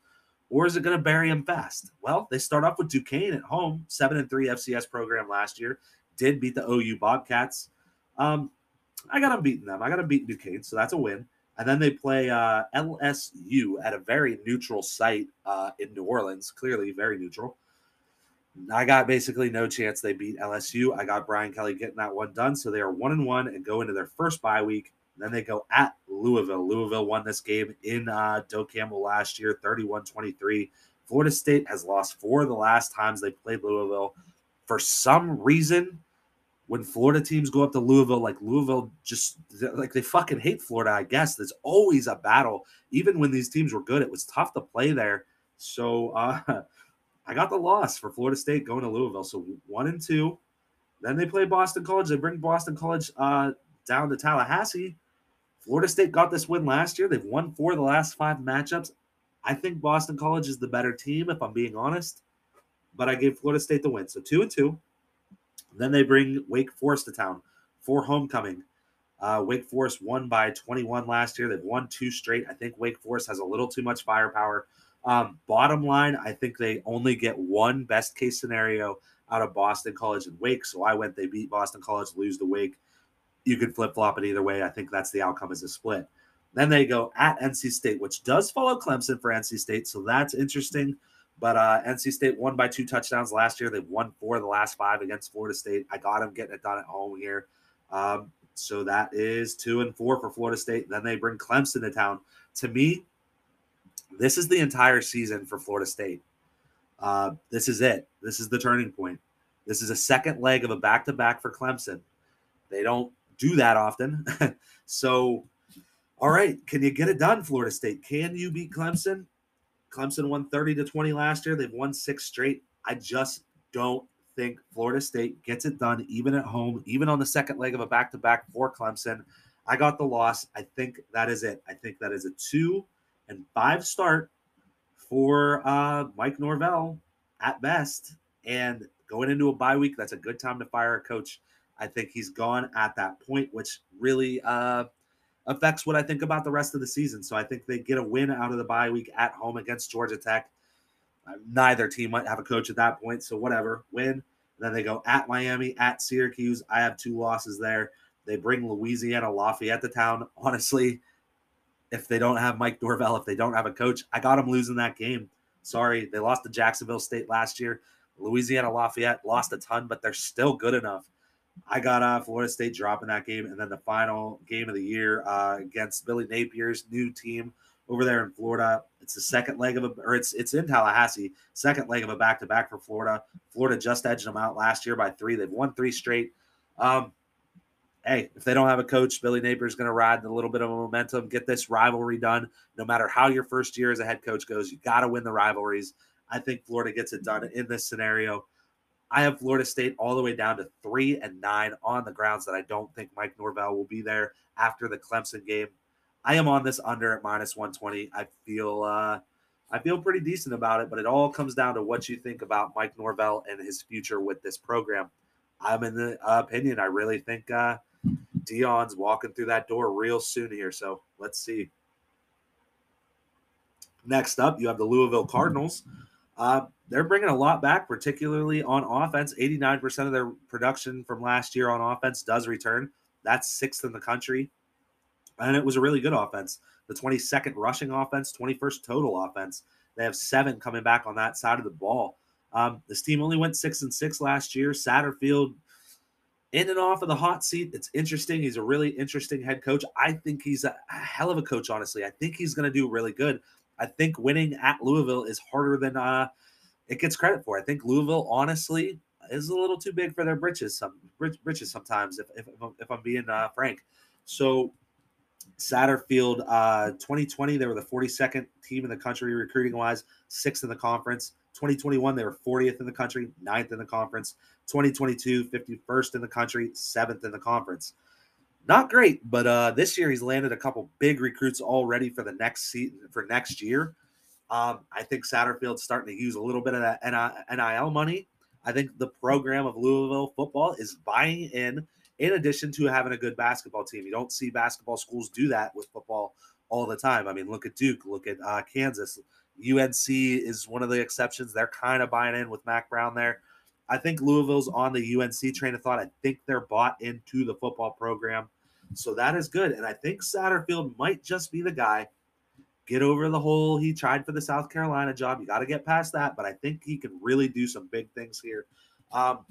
Or is it going to bury him fast? Well, they start off with Duquesne at home, seven and three FCS program last year, did beat the OU Bobcats. Um, I got them beating them. I got them beating Duquesne, so that's a win. And then they play uh, LSU at a very neutral site uh, in New Orleans, clearly very neutral. I got basically no chance they beat LSU. I got Brian Kelly getting that one done. So they are one and one and go into their first bye week. Then they go at Louisville. Louisville won this game in uh, Doak Campbell last year, 31 23. Florida State has lost four of the last times they played Louisville. For some reason, when Florida teams go up to Louisville, like Louisville just like they fucking hate Florida, I guess. There's always a battle. Even when these teams were good, it was tough to play there. So uh I got the loss for Florida State going to Louisville. So one and two. Then they play Boston College. They bring Boston College uh, down to Tallahassee. Florida State got this win last year. They've won four of the last five matchups. I think Boston College is the better team, if I'm being honest. But I gave Florida State the win. So two and two. Then they bring Wake Forest to town for homecoming. Uh, Wake Forest won by 21 last year. They've won two straight. I think Wake Forest has a little too much firepower. Um, bottom line, I think they only get one best case scenario out of Boston College and Wake. So I went they beat Boston College, lose the Wake. You could flip flop it either way. I think that's the outcome as a split. Then they go at NC State, which does follow Clemson for NC State. So that's interesting. But uh, NC State won by two touchdowns last year. They've won four of the last five against Florida State. I got them getting it done at home here. Um, so that is two and four for Florida State. Then they bring Clemson to town. To me, this is the entire season for Florida State. Uh, this is it. This is the turning point. This is a second leg of a back to back for Clemson. They don't do that often. so, all right, can you get it done, Florida State? Can you beat Clemson? Clemson won 30 to 20 last year. They've won six straight. I just don't think Florida State gets it done, even at home, even on the second leg of a back to back for Clemson. I got the loss. I think that is it. I think that is a two and five start for uh, Mike Norvell at best. And going into a bye week, that's a good time to fire a coach. I think he's gone at that point, which really uh, affects what I think about the rest of the season. So I think they get a win out of the bye week at home against Georgia Tech. Uh, neither team might have a coach at that point, so whatever. Win. Then they go at Miami, at Syracuse. I have two losses there. They bring Louisiana Lafayette to town. Honestly, if they don't have Mike Norvell, if they don't have a coach. I got them losing that game. Sorry, they lost to Jacksonville State last year. Louisiana Lafayette lost a ton, but they're still good enough. I got uh, Florida State dropping that game, and then the final game of the year uh, against Billy Napier's new team over there in Florida. It's the second leg of a, or it's it's in Tallahassee, second leg of a back to back for Florida. Florida just edged them out last year by three. They've won three straight. Um, hey, if they don't have a coach, Billy Napier is going to ride a little bit of momentum, get this rivalry done. No matter how your first year as a head coach goes, you got to win the rivalries. I think Florida gets it done in this scenario. I have Florida State all the way down to three and nine on the grounds that I don't think Mike Norvell will be there after the Clemson game. I am on this under at minus 120. I feel uh, I feel pretty decent about it, but it all comes down to what you think about Mike Norvell and his future with this program. I'm in the uh, opinion. I really think uh, Deion's walking through that door real soon here. So let's see. Next up, you have the Louisville Cardinals. Uh, they're bringing a lot back, particularly on offense. 89% of their production from last year on offense does return. That's sixth in the country. And it was a really good offense. The 22nd rushing offense, 21st total offense. They have seven coming back on that side of the ball. Um, this team only went six and six last year. Satterfield in and off of the hot seat. It's interesting. He's a really interesting head coach. I think he's a, a hell of a coach, honestly. I think he's going to do really good. I think winning at Louisville is harder than uh, it gets credit for. I think Louisville, honestly, is a little too big for their britches. Some britches sometimes, if if, if I'm being uh, frank. So Satterfield, uh, 2020, they were the 42nd team in the country recruiting wise, sixth in the conference. 2021, they were 40th in the country, ninth in the conference. 2022, 51st in the country, seventh in the conference. Not great, but uh, this year he's landed a couple big recruits already for the next season for next year. Um, I think Satterfield's starting to use a little bit of that NIL money. I think the program of Louisville football is buying in, in addition to having a good basketball team. You don't see basketball schools do that with football all the time. I mean, look at Duke, look at uh, Kansas. UNC is one of the exceptions. They're kind of buying in with Mack Brown there. I think Louisville's on the UNC train of thought. I think they're bought into the football program. So that is good. And I think Satterfield might just be the guy. Get over the whole he tried for the South Carolina job. You got to get past that. But I think he can really do some big things here. Um,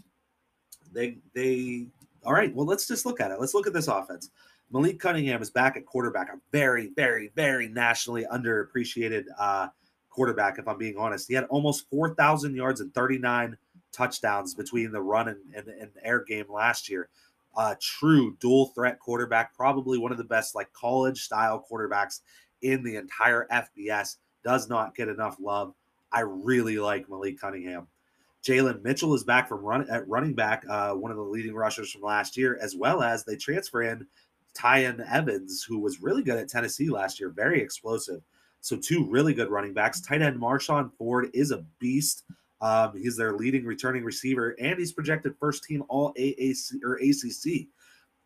they they all right. Well, let's just look at it. Let's look at this offense. Malik Cunningham is back at quarterback. A very, very, very nationally underappreciated uh, quarterback, if I'm being honest. He had almost 4,000 yards and 39 touchdowns between the run and, and, and air game last year. Uh, true dual threat quarterback, probably one of the best like college style quarterbacks in the entire FBS. Does not get enough love. I really like Malik Cunningham. Jalen Mitchell is back from run at running back, uh, one of the leading rushers from last year, as well as they transfer in Tiyon Evans, who was really good at Tennessee last year, very explosive. So two really good running backs. Tight end Marshon Ford is a beast. Um, he's their leading returning receiver, and he's projected first team All AAC or ACC.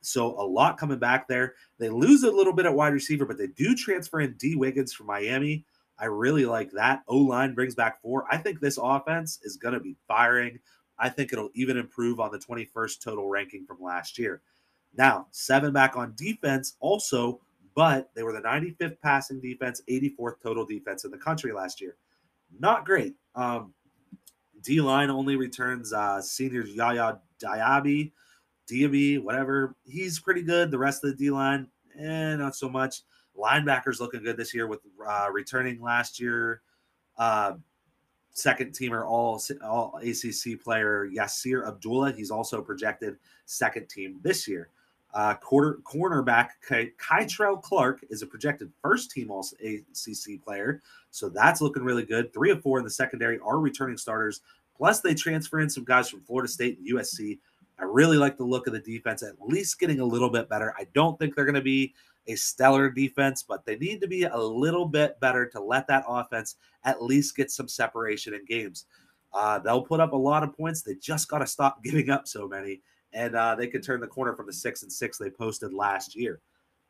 So a lot coming back there. They lose a little bit at wide receiver, but they do transfer in Dee Wiggins from Miami. I really like that. O line brings back four. I think this offense is going to be firing. I think it'll even improve on the 21st total ranking from last year. Now, seven back on defense also, but they were the 95th passing defense, 84th total defense in the country last year. Not great. Um, D line only returns uh, Yaya Diaby, Diaby, whatever. He's pretty good. The rest of the D line, eh, not so much. Linebackers looking good this year with uh, returning last year. Uh, second teamer, all all ACC player Yasir Abdullah. He's also projected second team this year. Uh, quarter cornerback Ky- Kei'Trel Clark is a projected first team All ACC player, so that's looking really good. Three of four in the secondary are returning starters. Plus, they transfer in some guys from Florida State and USC. I really like the look of the defense, at least getting a little bit better. I don't think they're going to be a stellar defense, but they need to be a little bit better to let that offense at least get some separation in games. Uh, they'll put up a lot of points. They just got to stop giving up so many and uh, they could turn the corner from the six and six they posted last year.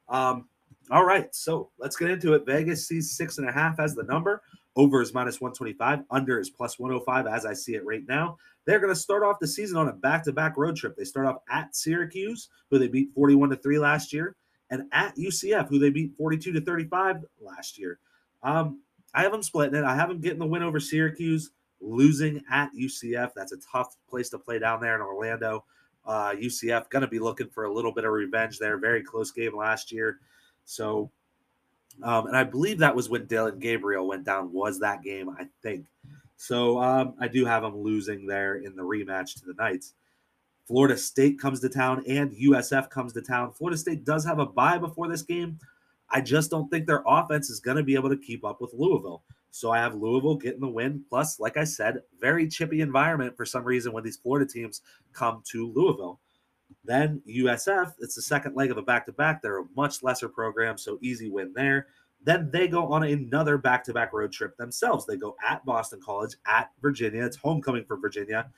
Um, all right, so let's get into it. Vegas sees six and a half as the number. Over is minus 125. Under is plus 105 as I see it right now. They're going to start off the season on a back to back road trip. They start off at Syracuse, who they beat 41 to 3 last year, and at UCF, who they beat 42 to 35 last year. Um, I have them splitting it. I have them getting the win over Syracuse, losing at UCF. That's a tough place to play down there in Orlando. Uh, UCF going to be looking for a little bit of revenge there. Very close game last year. So, um, and I believe that was when Dillon Gabriel went down, was that game, I think. So um, I do have them losing there in the rematch to the Knights. Florida State comes to town and USF comes to town. Florida State does have a bye before this game. I just don't think their offense is going to be able to keep up with Louisville. So I have Louisville getting the win. Plus, like I said, very chippy environment for some reason when these Florida teams come to Louisville. Then USF, it's the second leg of a back to back. They're a much lesser program, so easy win there. Then they go on another back to back road trip themselves. They go at Boston College, at Virginia. It's homecoming for Virginia.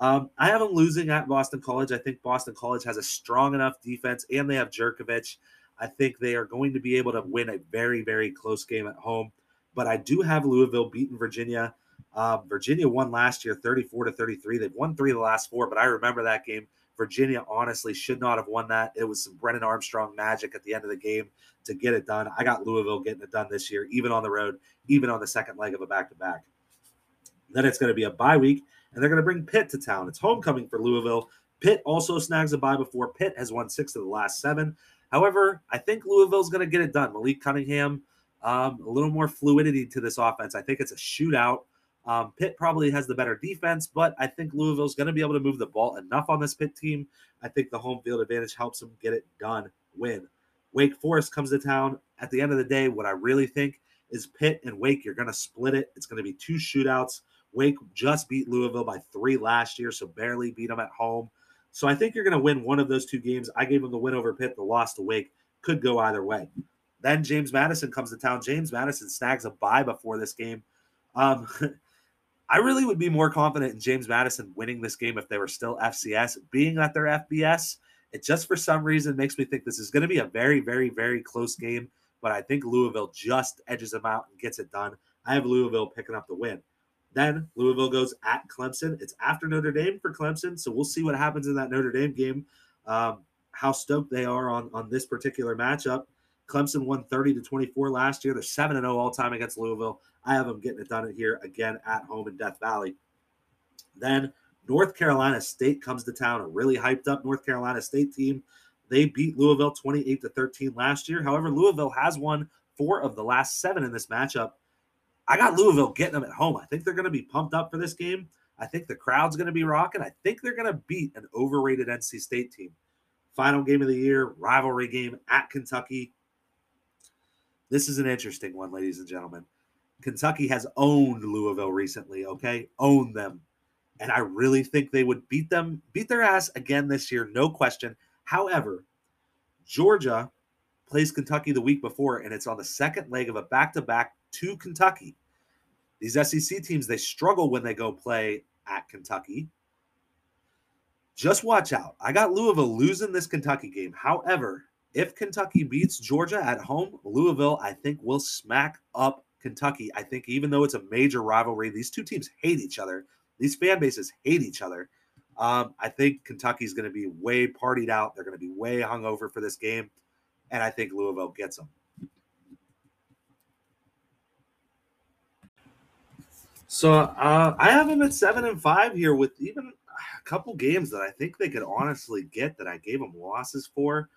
Um, I have them losing at Boston College. I think Boston College has a strong enough defense, and they have Jurkovec. I think they are going to be able to win a very, very close game at home. But I do have Louisville beating Virginia. Uh, Virginia won last year 34 to 33. They've won three of the last four, but I remember that game. Virginia honestly should not have won that. It was some Brennan Armstrong magic at the end of the game to get it done. I got Louisville getting it done this year, even on the road, even on the second leg of a back to back. Then it's going to be a bye week, and they're going to bring Pitt to town. It's homecoming for Louisville. Pitt also snags a bye before Pitt has won six of the last seven. However, I think Louisville's going to get it done. Malik Cunningham, um, a little more fluidity to this offense. I think it's a shootout. Um, Pitt probably has the better defense, but I think Louisville's going to be able to move the ball enough on this Pitt team. I think the home field advantage helps them get it done, win. Wake Forest comes to town. At the end of the day, what I really think is Pitt and Wake, you're going to split it. It's going to be two shootouts. Wake just beat Louisville by three last year, so barely beat them at home. So I think you're going to win one of those two games. I gave them the win over Pitt, the loss to Wake. Could go either way. Then James Madison comes to town. James Madison snags a bye before this game. Um, I really would be more confident in James Madison winning this game if they were still FCS. Being that they're FBS, it just for some reason makes me think this is going to be a very, very, very close game. But I think Louisville just edges them out and gets it done. I have Louisville picking up the win. Then Louisville goes at Clemson. It's after Notre Dame for Clemson, so we'll see what happens in that Notre Dame game. Um, how stoked they are on on this particular matchup. Clemson won 30 to 24 last year. They're 7 0 all time against Louisville. I have them getting it done here again at home in Death Valley. Then North Carolina State comes to town, a really hyped up North Carolina State team. They beat Louisville 28 to 13 last year. However, Louisville has won four of the last seven in this matchup. I got Louisville getting them at home. I think they're going to be pumped up for this game. I think the crowd's going to be rocking. I think they're going to beat an overrated NC State team. Final game of the year, rivalry game at Kentucky. This is an interesting one, ladies and gentlemen. Kentucky has owned Louisville recently, okay? Owned them. And I really think they would beat them, beat their ass again this year, no question. However, Georgia plays Kentucky the week before, and it's on the second leg of a back to back to Kentucky. These SEC teams, they struggle when they go play at Kentucky. Just watch out. I got Louisville losing this Kentucky game. However, if Kentucky beats Georgia at home, Louisville, I think, will smack up Kentucky. I think even though it's a major rivalry, these two teams hate each other. These fan bases hate each other. Um, I think Kentucky's going to be way partied out. They're going to be way hungover for this game, and I think Louisville gets them. So uh, I have them at seven and five here with even a couple games that I think they could honestly get that I gave them losses for.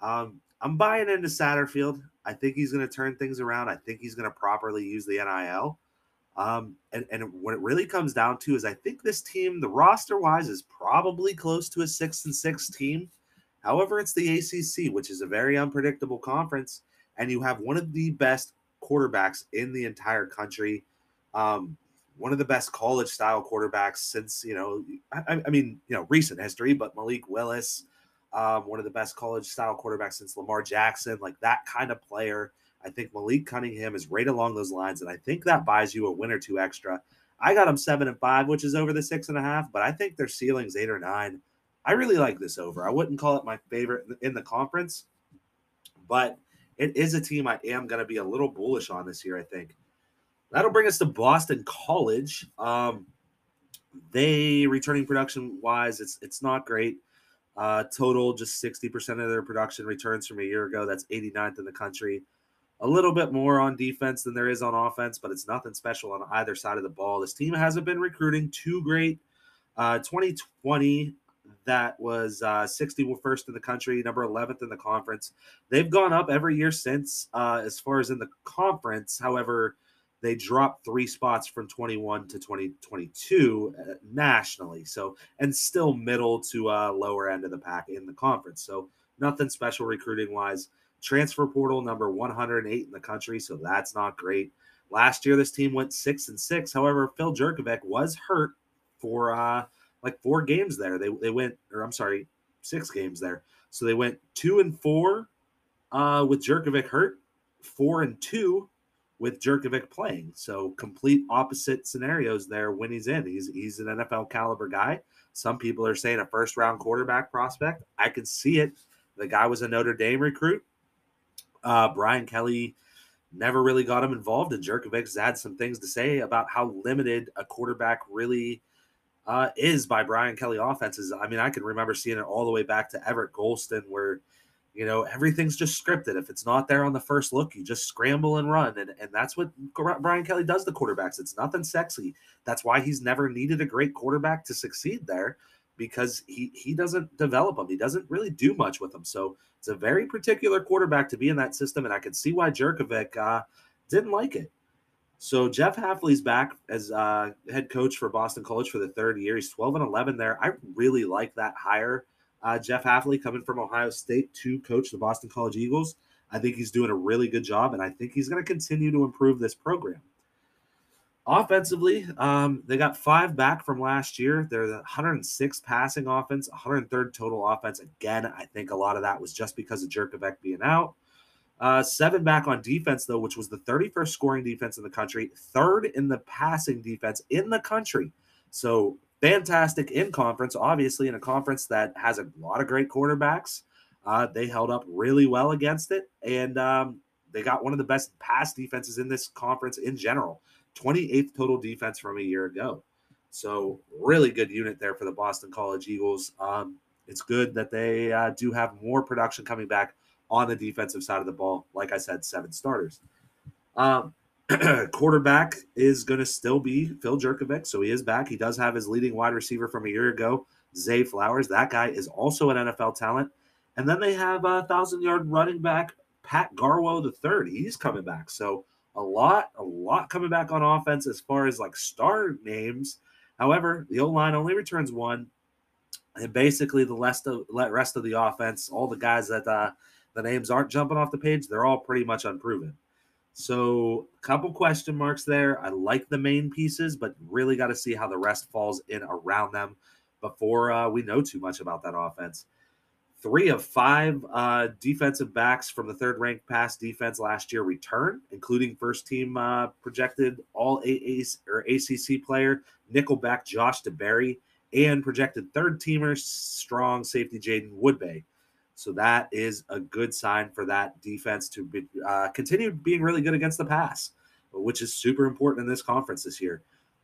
Um, I'm buying into Satterfield. I think he's going to turn things around. I think he's going to properly use the NIL. Um, and, and what it really comes down to is I think this team, the roster wise, is probably close to a six and six team. However, it's the ACC, which is a very unpredictable conference, and you have one of the best quarterbacks in the entire country. Um, one of the best college style quarterbacks since you know I, I, mean you know recent history but malik willis um, one of the best college style quarterbacks since lamar jackson like that kind of player. I think malik cunningham is right along those lines and i think that buys you a win or two extra. I got them seven and five which is over the six and a half but i think their ceiling's eight or nine. I really like this over. I wouldn't call it my favorite in the conference but it is a team i am going to be a little bullish on this year i think. That'll bring us to Boston College. Um, they returning production wise, it's it's not great. Uh, total just 60% of their production returns from a year ago. That's 89th in the country. A little bit more on defense than there is on offense, but it's nothing special on either side of the ball. This team hasn't been recruiting too great. Uh, 2020, that was uh, 61st in the country, number 11th in the conference. They've gone up every year since, uh, as far as in the conference. However, they dropped three spots from 21 to 2022 uh, nationally. So, and still middle to uh, lower end of the pack in the conference. So, nothing special recruiting wise. Transfer portal number 108 in the country. So, that's not great. Last year, this team went six and six. However, Phil Jurkovec was hurt for uh, like four games there. They, they went, or I'm sorry, six games there. So, they went two and four uh, with Jurkovec hurt, four and two with Jurkovec playing. So complete opposite scenarios there when he's in. He's he's an NFL caliber guy. Some people are saying a first round quarterback prospect. I can see it. The guy was a Notre Dame recruit. Uh, Brian Kelly never really got him involved, and Jurkovec's had some things to say about how limited a quarterback really uh, is by Brian Kelly offenses. I mean, I can remember seeing it all the way back to Everett Golson, where you know, everything's just scripted. If it's not there on the first look, you just scramble and run. And, and that's what Brian Kelly does to quarterbacks. It's nothing sexy. That's why he's never needed a great quarterback to succeed there because he, he doesn't develop them. He doesn't really do much with them. So it's a very particular quarterback to be in that system. And I can see why Jurkovec uh, didn't like it. So Jeff Hafley's back as uh, head coach for Boston College for the third year. He's 12 and 11 there. I really like that hire uh, Jeff Hafley coming from Ohio State to coach the Boston College Eagles. I think he's doing a really good job, and I think he's going to continue to improve this program. Offensively, um, they got five back from last year. They're the 106 passing offense, 103rd total offense. Again, I think a lot of that was just because of Jurkovec being out. Uh, seven back on defense, though, which was the 31st scoring defense in the country, third in the passing defense in the country. So fantastic in conference, obviously, in a conference that has a lot of great quarterbacks. Uh, they held up really well against it, and um, they got one of the best pass defenses in this conference in general 28th total defense from a year ago. So, really good unit there for the Boston College Eagles. Um, it's good that they uh, do have more production coming back on the defensive side of the ball. Like I said, seven starters. Um, quarterback is going to still be Phil Jurkovec, so he is back. He does have his leading wide receiver from a year ago, Zay Flowers. That guy is also an NFL talent. And then they have a thousand yard running back, Pat Garwo the third. He's coming back. So a lot, a lot coming back on offense as far as like star names. However, the O line only returns one, and basically the rest of the rest of the offense, all the guys that uh, the names aren't jumping off the page, they're all pretty much unproven. So, a couple question marks there. I like the main pieces, but really got to see how the rest falls in around them before uh, we know too much about that offense. Three of five uh, defensive backs from the third ranked pass defense last year return, including first team uh, projected all AAC or ACC player Nickelback Josh DeBerry and projected third teamer strong safety Jaiden Woodbey. So that is a good sign for that defense to be, uh, continue being really good against the pass, which is super important in this conference this year.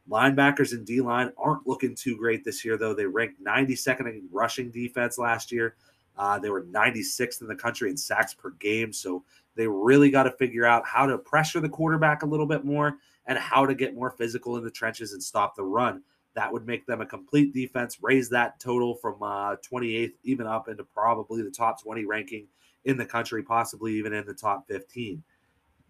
Linebackers and D line aren't looking too great this year, though. They ranked 92nd in rushing defense last year. Uh, they were 96th in the country in sacks per game. So they really got to figure out how to pressure the quarterback a little bit more and how to get more physical in the trenches and stop the run. That would make them a complete defense, raise that total from uh, 28th even up into probably the top 20 ranking in the country, possibly even in the top 15.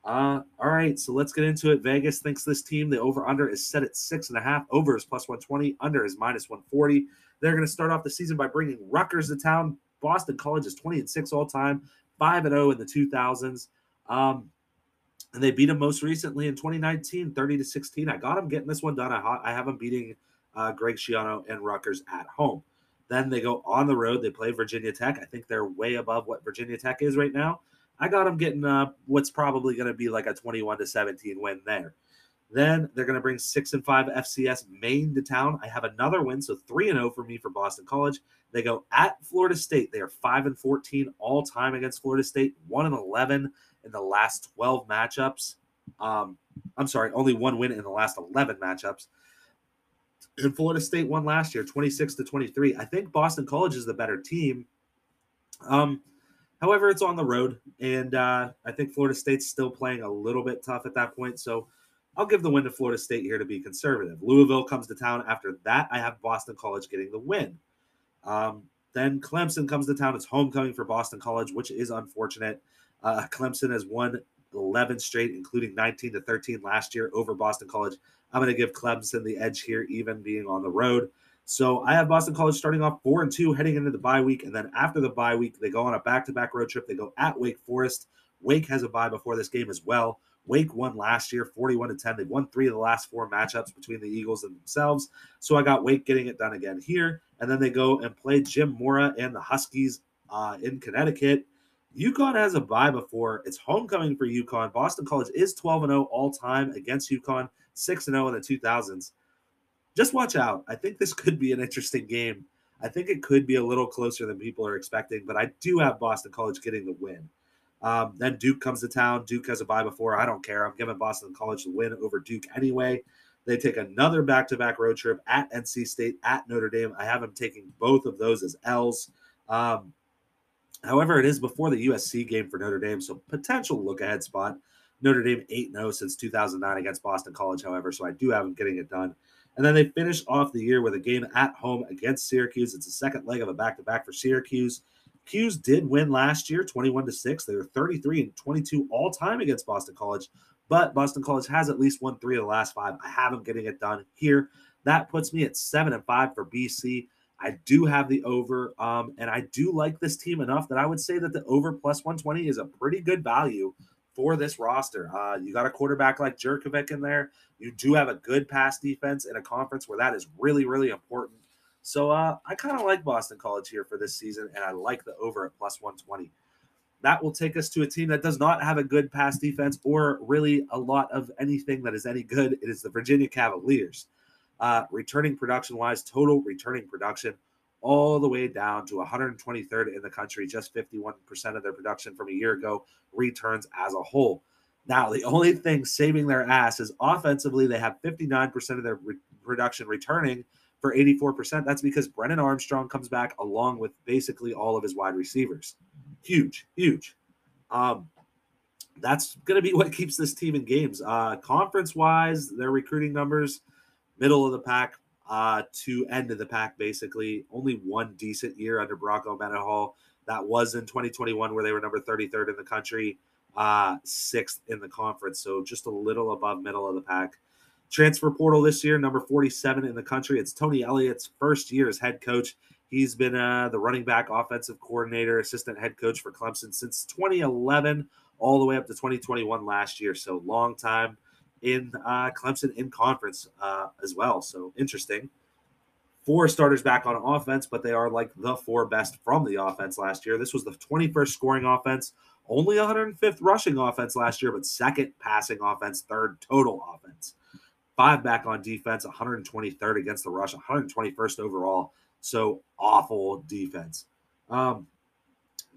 Uh, all right, so let's get into it. Vegas thinks this team, the over under is set at six and a half. Over is plus 120, under is minus 140. They're going to start off the season by bringing Rutgers to town. Boston College is 20 and 6 all time, 5 and 0 in the 2000s. Um, and they beat them most recently in 2019, 30 to 16. I got them getting this one done. I, I have them beating uh, Greg Schiano and Rutgers at home. Then they go on the road. They play Virginia Tech. I think they're way above what Virginia Tech is right now. I got them getting uh, what's probably going to be like a 21 to 17 win there. Then they're going to bring six and five FCS Maine to town. I have another win, so three and zero oh for me for Boston College. They go at Florida State. They are five and 14 all time against Florida State. One and 11 in the last 12 matchups. Um, I'm sorry, only one win in the last 11 matchups and Florida State won last year, 26 to 23. I think Boston College is the better team. Um, however, it's on the road, and uh, I think Florida State's still playing a little bit tough at that point. So I'll give the win to Florida State here to be conservative. Louisville comes to town. After that, I have Boston College getting the win. Um, then Clemson comes to town. It's homecoming for Boston College, which is unfortunate. Uh, Clemson has won 11 straight, including 19 to 13 last year over Boston College. I'm going to give Clemson the edge here, even being on the road. So I have Boston College starting off four and two, heading into the bye week, and then after the bye week, they go on a back-to-back road trip. They go at Wake Forest. Wake has a bye before this game as well. Wake won last year, 41 to 10. They've won three of the last four matchups between the Eagles and themselves. So I got Wake getting it done again here. And then they go and play Jim Mora and the Huskies uh, in Connecticut. UConn has a bye before. It's homecoming for UConn. Boston College is 12 and 0 all time against UConn, 6 0 in the 2000s. Just watch out. I think this could be an interesting game. I think it could be a little closer than people are expecting, but I do have Boston College getting the win. Um, then Duke comes to town. Duke has a bye before. I don't care. I'm giving Boston College the win over Duke anyway. They take another back to back road trip at NC State, at Notre Dame. I have them taking both of those as L's. Um, However, it is before the USC game for Notre Dame, so potential look ahead spot. Notre Dame 8 0 since 2009 against Boston College, however, so I do have them getting it done. And then they finish off the year with a game at home against Syracuse. It's a second leg of a back to back for Syracuse. Q's did win last year 21 to 6. They were 33 and 22 all time against Boston College, but Boston College has at least won three of the last five. I have them getting it done here. That puts me at 7 and 5 for BC. I do have the over, um, and I do like this team enough that I would say that the over plus 120 is a pretty good value for this roster. Uh, you got a quarterback like Jurkovec in there. You do have a good pass defense in a conference where that is really, really important. So uh, I kind of like Boston College here for this season, and I like the over at plus 120. That will take us to a team that does not have a good pass defense or really a lot of anything that is any good. It is the Virginia Cavaliers uh, returning production wise, total returning production all the way down to 123rd in the country. Just 51% of their production from a year ago returns as a whole. Now, the only thing saving their ass is offensively, they have 59% of their re- production returning for 84%. That's because Brennan Armstrong comes back along with basically all of his wide receivers. Huge, huge. Um, that's going to be what keeps this team in games. Uh, conference wise, their recruiting numbers middle of the pack uh, to end of the pack, basically. Only one decent year under Bronco Mendenhall. That was in 2021, where they were number 33rd in the country, uh, sixth in the conference. So just a little above middle of the pack. Transfer portal this year, number 47 in the country. It's Tony Elliott's first year as head coach. He's been uh, the running back offensive coordinator, assistant head coach for Clemson since 2011, all the way up to 2021 last year. So long time in uh, Clemson in conference uh, as well. So interesting. Four starters back on offense, but they are like the four best from the offense last year. This was the 21st scoring offense, only 105th rushing offense last year, but second passing offense, third total offense. Five back on defense, 123rd against the rush, 121st overall. So awful defense. Um,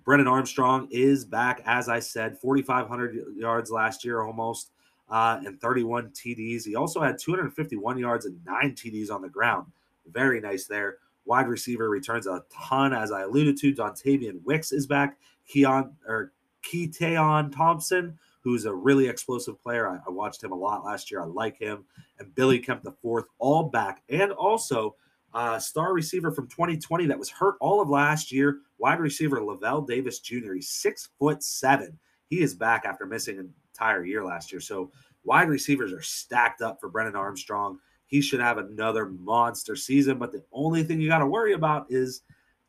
Brennan Armstrong is back, as I said, 4,500 yards last year almost uh, and 31 TDs. He also had 251 yards and nine TDs on the ground. Very nice there. Wide receiver returns a ton, as I alluded to. Dontayvion Wicks is back. Keon or Keytaon Thompson, who's a really explosive player. I, I, watched him a lot last year. I like him. And Billy Kemp the fourth, all back. And also uh, star receiver from 2020 that was hurt all of last year. Wide receiver Lavel Davis Jr. He's six foot seven. He is back after missing entire year last year. So wide receivers are stacked up for Brennan Armstrong. He should have another monster season. But the only thing you got to worry about is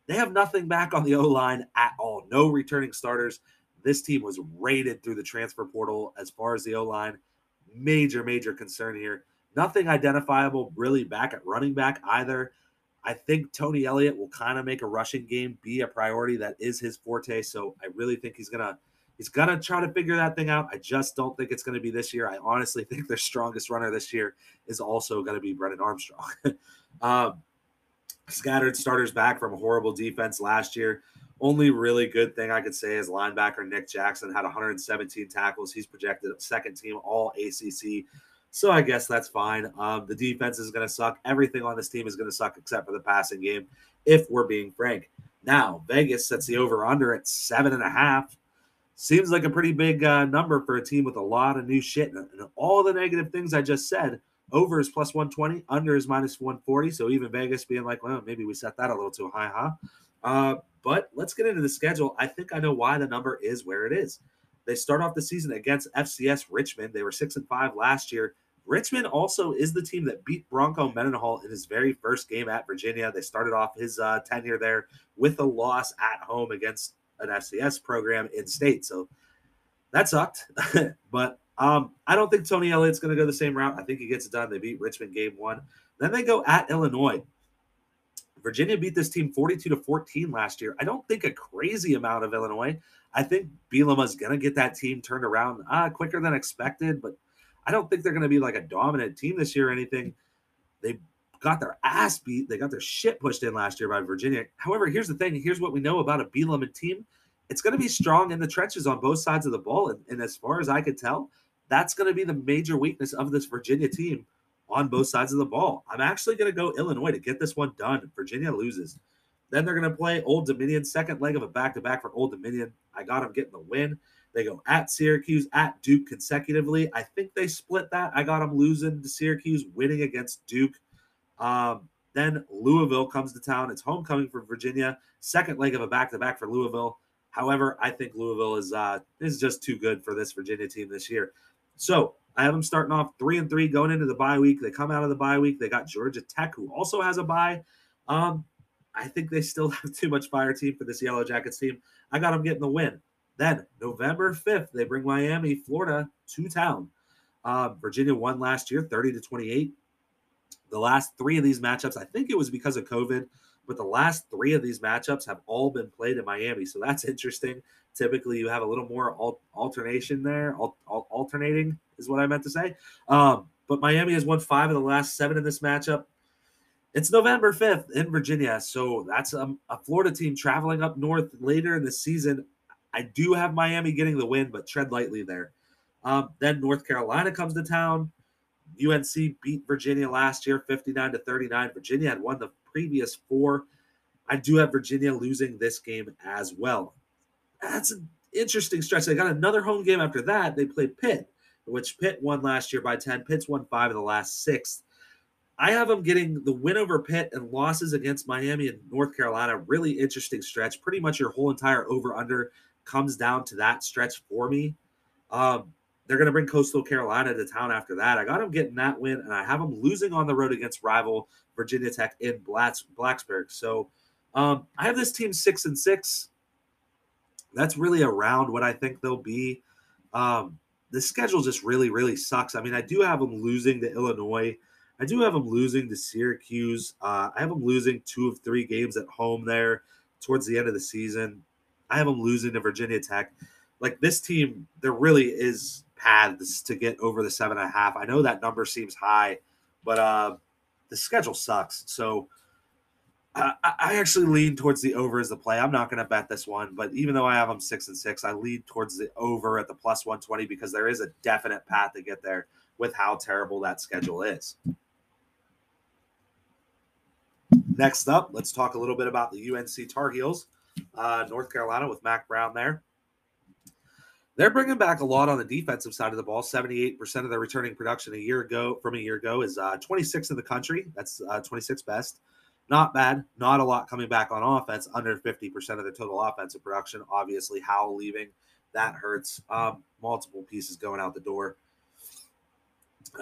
they have nothing back on the O line at all. No returning starters. This team was rated through the transfer portal as far as the O line. Major, major concern here. Nothing identifiable really back at running back either. I think Tony Elliott will kind of make a rushing game be a priority. That is his forte. So I really think he's going to He's gonna try to figure that thing out. I just don't think it's gonna be this year. I honestly think their strongest runner this year is also gonna be Brennan Armstrong. um, scattered starters back from a horrible defense last year. Only really good thing I could say is linebacker Nick Jackson had 117 tackles. He's projected second team all ACC. So I guess that's fine. Um, the defense is going to suck. Everything on this team is going to suck except for the passing game, if we're being frank. Now, Vegas sets the over under at seven and a half seems like a pretty big uh, number for a team with a lot of new shit and, all the negative things I just said. Over is plus 120, under is minus 140. So even Vegas being like, well, maybe we set that a little too high, huh? Uh, but let's get into the schedule. I think I know why the number is where it is. They start off the season against FCS Richmond. They were six and five last year. Richmond also is the team that beat Bronco Mendenhall in his very first game at Virginia. They started off his uh, tenure there with a loss at home against an FCS program in state. So that sucked. but um, I don't think Tony Elliott's going to go the same route. I think he gets it done. They beat Richmond game one. Then they go at Illinois. Virginia beat this team 42 to 14 last year. I don't think a crazy amount of Illinois. I think Bielema is going to get that team turned around uh, quicker than expected, but I don't think they're going to be like a dominant team this year or anything. They got their ass beat. They got their shit pushed in last year by Virginia. However, here's the thing. Here's what we know about a Bielema team. It's going to be strong in the trenches on both sides of the ball. And, and as far as I could tell, that's going to be the major weakness of this Virginia team on both sides of the ball. I'm actually going to go Illinois to get this one done. Virginia loses. Then they're going to play Old Dominion, second leg of a back to back for Old Dominion. I got them getting the win. They go at Syracuse, at Duke consecutively. I think they split that. I got them losing to Syracuse, winning against Duke. Um, then Louisville comes to town. It's homecoming for Virginia. Second leg of a back to back for Louisville. However, I think Louisville is uh, is just too good for this Virginia team this year. So I have them starting off three and three going into the bye week. They come out of the bye week. They got Georgia Tech, who also has a bye. Um, I think they still have too much fire team for this Yellow Jackets team. I got them getting the win. Then November 5th, they bring Miami, Florida to town. Uh, Virginia won last year, 30 to 28. The last three of these matchups, I think it was because of COVID, but the last three of these matchups have all been played in Miami. So that's interesting. Typically, you have a little more al- alternation there. Al- al- alternating is what I meant to say. Um, but Miami has won five of the last seven in this matchup. It's November 5th in Virginia. So that's a, a Florida team traveling up north later in the season. I do have Miami getting the win, but tread lightly there. Um, then North Carolina comes to town. UNC beat Virginia last year 59 to 39. Virginia had won the previous four. I do have Virginia losing this game as well. That's an interesting stretch. They got another home game after that. They played Pitt, which Pitt won last year by 10. Pitt's won five of the last six. I have them getting the win over Pitt and losses against Miami and North Carolina. Really interesting stretch. Pretty much your whole entire over under comes down to that stretch for me. Um, they're going to bring Coastal Carolina to town after that. I got them getting that win, and I have them losing on the road against rival Virginia Tech in Blacks, Blacksburg. So um, I have this team six and six. That's really around what I think they'll be. Um, the schedule just really, really sucks. I mean, I do have them losing to Illinois. I do have them losing to Syracuse. Uh, I have them losing two of three games at home there towards the end of the season. I have them losing to Virginia Tech. Like this team, there really is paths to get over the seven and a half. I know that number seems high, but uh, the schedule sucks. So uh, I actually lean towards the over as the play. I'm not going to bet this one, but even though I have them six and six, I lead towards the over at the plus 120 because there is a definite path to get there with how terrible that schedule is. Next up, let's talk a little bit about the UNC Tar Heels uh, North Carolina with Mack Brown there. They're bringing back a lot on the defensive side of the ball. 78% of their returning production a year ago from a year ago is uh, 26 in the country. That's uh, 26 best. Not bad. Not a lot coming back on offense. Under 50% of the total offensive production. Obviously, Howell leaving that hurts. Um, multiple pieces going out the door.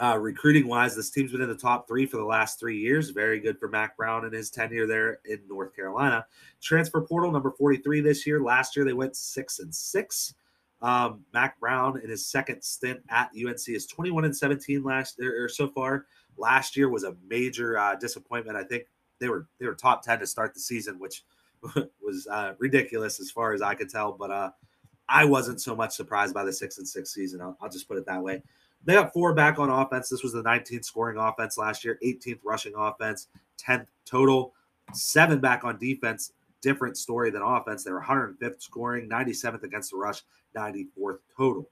Uh, recruiting wise, this team's been in the top three for the last three years. Very good for Mack Brown and his tenure there in North Carolina. Transfer portal number 43 this year. Last year they went six and six. Um, Mack Brown in his second stint at UNC is 21 and 17 last year or so far. Last year was a major uh, disappointment. I think they were they were top 10 to start the season, which was uh, ridiculous as far as I could tell. But uh, I wasn't so much surprised by the six and six season. I'll, I'll just put it that way. They got four back on offense. This was the 19th scoring offense last year, 18th rushing offense, 10th total, seven back on defense. Different story than offense. They were 105th scoring, 97th against the rush, 94th total.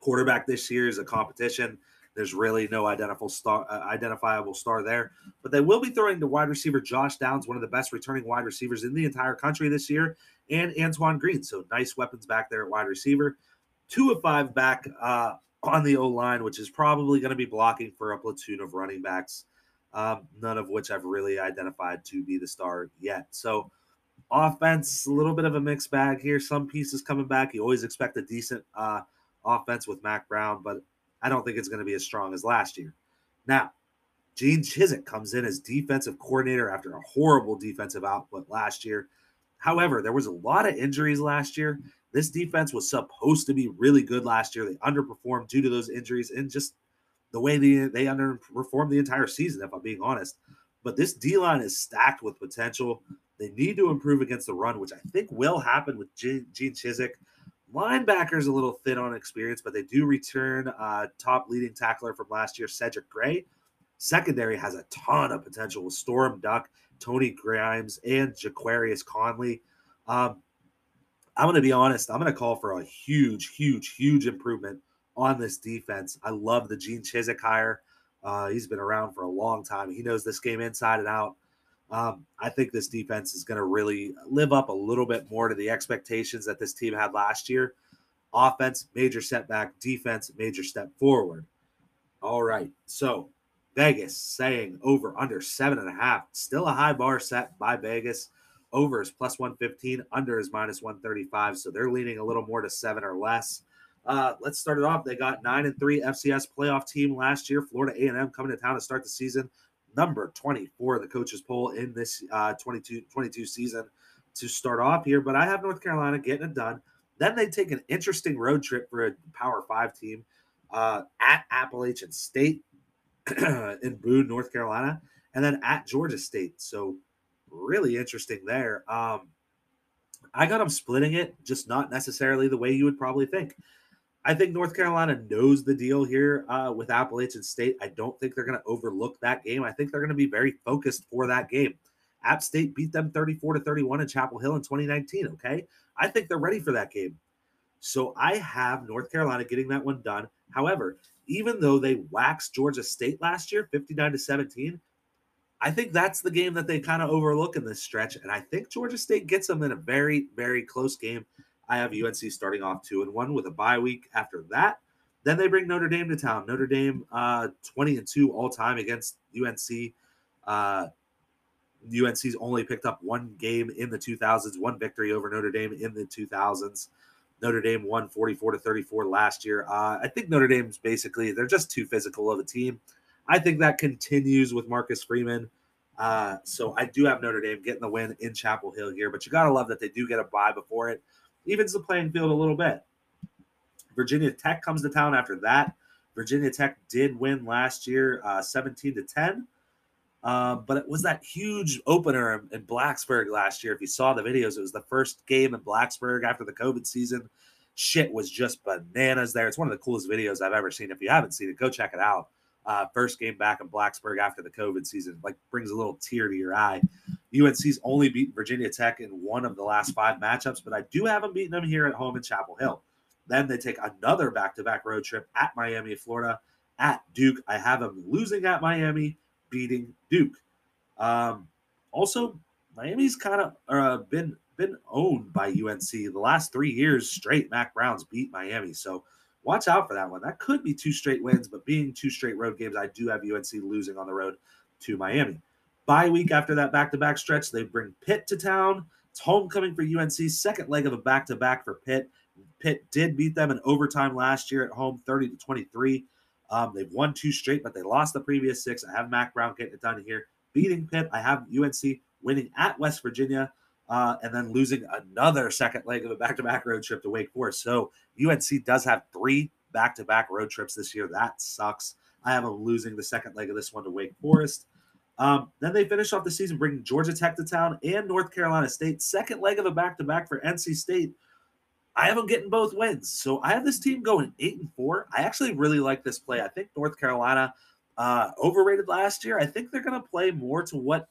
Quarterback this year is a competition. There's really no identifiable star, uh, identifiable star there, but they will be throwing to wide receiver Josh Downs, one of the best returning wide receivers in the entire country this year, and Antoine Green. So nice weapons back there at wide receiver. Two of five back uh, on the O line, which is probably going to be blocking for a platoon of running backs, um, none of which I've really identified to be the star yet. So Offense, a little bit of a mixed bag here. Some pieces coming back. You always expect a decent uh, offense with Mack Brown, but I don't think it's going to be as strong as last year. Now, Gene Chizik comes in as defensive coordinator after a horrible defensive output last year. However, there was a lot of injuries last year. This defense was supposed to be really good last year. They underperformed due to those injuries and just the way they, they underperformed the entire season, if I'm being honest. But this D line is stacked with potential. They need to improve against the run, which I think will happen with Gene Chizik. Linebackers a little thin on experience, but they do return uh, top leading tackler from last year, Cedric Gray. Secondary has a ton of potential with Storm Duck, Tony Grimes, and Jaquarius Conley. Um, I'm going to be honest. I'm going to call for a huge, huge, huge improvement on this defense. I love the Gene Chizik hire. Uh, he's been around for a long time. He knows this game inside and out. Um, I think this defense is going to really live up a little bit more to the expectations that this team had last year. Offense, major setback. Defense, major step forward. All right. So Vegas saying over under seven and a half. Still a high bar set by Vegas. Over is plus 115, under is minus 135. So they're leaning a little more to seven or less. Uh, let's start it off. They got nine and three FCS playoff team last year. Florida A&M coming to town to start the season. Number 24 in the coaches poll in this uh, 22 22 season to start off here but i have north carolina getting it done. Then they take an interesting road trip for a power five team uh, at appalachian state in boone north carolina and then at georgia state. So really interesting there. Um, i got them splitting it just not necessarily the way you would probably think I think North Carolina knows the deal here uh, with Appalachian State. I don't think they're going to overlook that game. I think they're going to be very focused for that game. App State beat them 34 to 31 in Chapel Hill in 2019. Okay. I think they're ready for that game. So I have North Carolina getting that one done. However, even though they waxed Georgia State last year, 59 to 17, I think that's the game that they kind of overlook in this stretch. And I think Georgia State gets them in a very, very close game. I have UNC starting off two and one with a bye week after that. Then they bring Notre Dame to town. Notre Dame, uh, 20 and 2 all time against UNC. Uh, UNC's only picked up one game in the 2000s, one victory over Notre Dame in the 2000s. Notre Dame won 44 to 34 last year. Uh, I think Notre Dame's basically, they're just too physical of a team. I think that continues with Marcus Freeman. Uh, so I do have Notre Dame getting the win in Chapel Hill here, but you got to love that they do get a bye before it evens the playing field a little bit. Virginia Tech comes to town after that. Virginia Tech did win last year, uh, 17 to 10. Um, but it was that huge opener in, in, Blacksburg last year. If you saw the videos, it was the first game in Blacksburg after the COVID season. Shit was just bananas there. It's one of the coolest videos I've ever seen. If you haven't seen it, go check it out. Uh, first game back in Blacksburg after the COVID season, like brings a little tear to your eye. UNC's only beaten Virginia Tech in one of the last five matchups, but I do have them beating them here at home in Chapel Hill. Then they take another back to back road trip at Miami, Florida, at Duke. I have them losing at Miami, beating Duke. Um, also, Miami's kind of uh, been been owned by UNC the last three years straight. Mack Browns beat Miami, so watch out for that one. That could be two straight wins, but being two straight road games, I do have UNC losing on the road to Miami. Bye week after that back to back stretch, they bring Pitt to town. It's homecoming for UNC, second leg of a back to back for Pitt. Pitt did beat them in overtime last year at home, 30 to 23. Um, they've won two straight, but they lost the previous six. I have Mack Brown getting it done here, beating Pitt. I have UNC winning at West Virginia, uh, and then losing another second leg of a back to back road trip to Wake Forest. So UNC does have three back to back road trips this year. That sucks. I have them losing the second leg of this one to Wake Forest. Um, then they finish off the season bringing Georgia Tech to town and North Carolina State. Second leg of a back to back for NC State. I have them getting both wins. So I have this team going eight and four. I actually really like this play. I think North Carolina uh, overrated last year. I think they're going to play more to what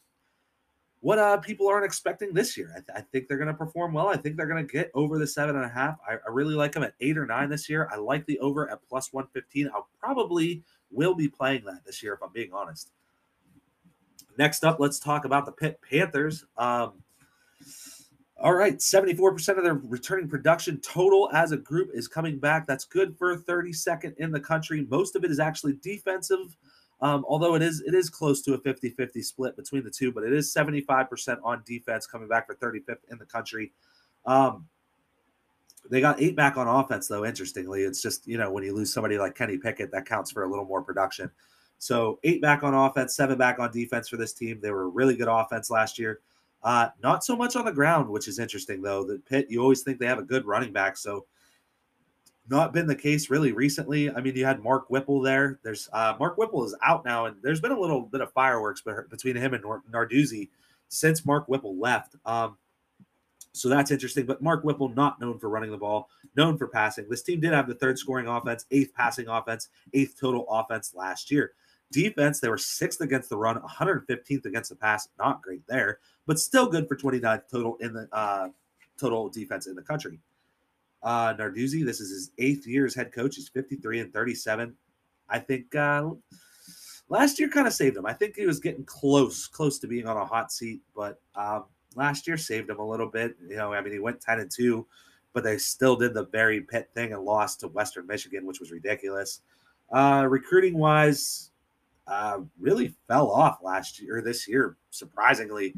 what uh, people aren't expecting this year. I, th- I think they're going to perform well. I think they're going to get over the seven and a half. I, I really like them at eight or nine this year. I like the over at plus 115. I'll probably will be playing that this year if I'm being honest. Next up, let's talk about the Pitt Panthers. Um, all right, 74% of their returning production total as a group is coming back. That's good for 32nd in the country. Most of it is actually defensive. Um, although it is it is close to a 50-50 split between the two, but it is 75% on defense, coming back for 35th in the country. Um, they got eight back on offense, though. Interestingly, it's just you know when you lose somebody like Kenny Pickett, that counts for a little more production. So eight back on offense, seven back on defense for this team. They were a really good offense last year. Uh, not so much on the ground, which is interesting though. The Pitt, you always think they have a good running back, so not been the case really recently. I mean, you had Mark Whipple there. There's uh, Mark Whipple is out now, and there's been a little bit of fireworks between him and Narduzzi since Mark Whipple left. Um, so that's interesting. But Mark Whipple, not known for running the ball, known for passing. This team did have the third scoring offense, eighth passing offense, eighth total offense last year. Defense, they were sixth against the run, 115th against the pass. Not great there, but still good for 29th total in the uh, total defense in the country. Uh, Narduzzi, this is his eighth year as head coach. He's 53 and 37. I think uh, last year kind of saved him. I think he was getting close, close to being on a hot seat, but um, last year saved him a little bit. You know, I mean, he went 10 and 2, but they still did the very pit thing and lost to Western Michigan, which was ridiculous. Uh, recruiting wise, uh, really fell off last year, this year, surprisingly.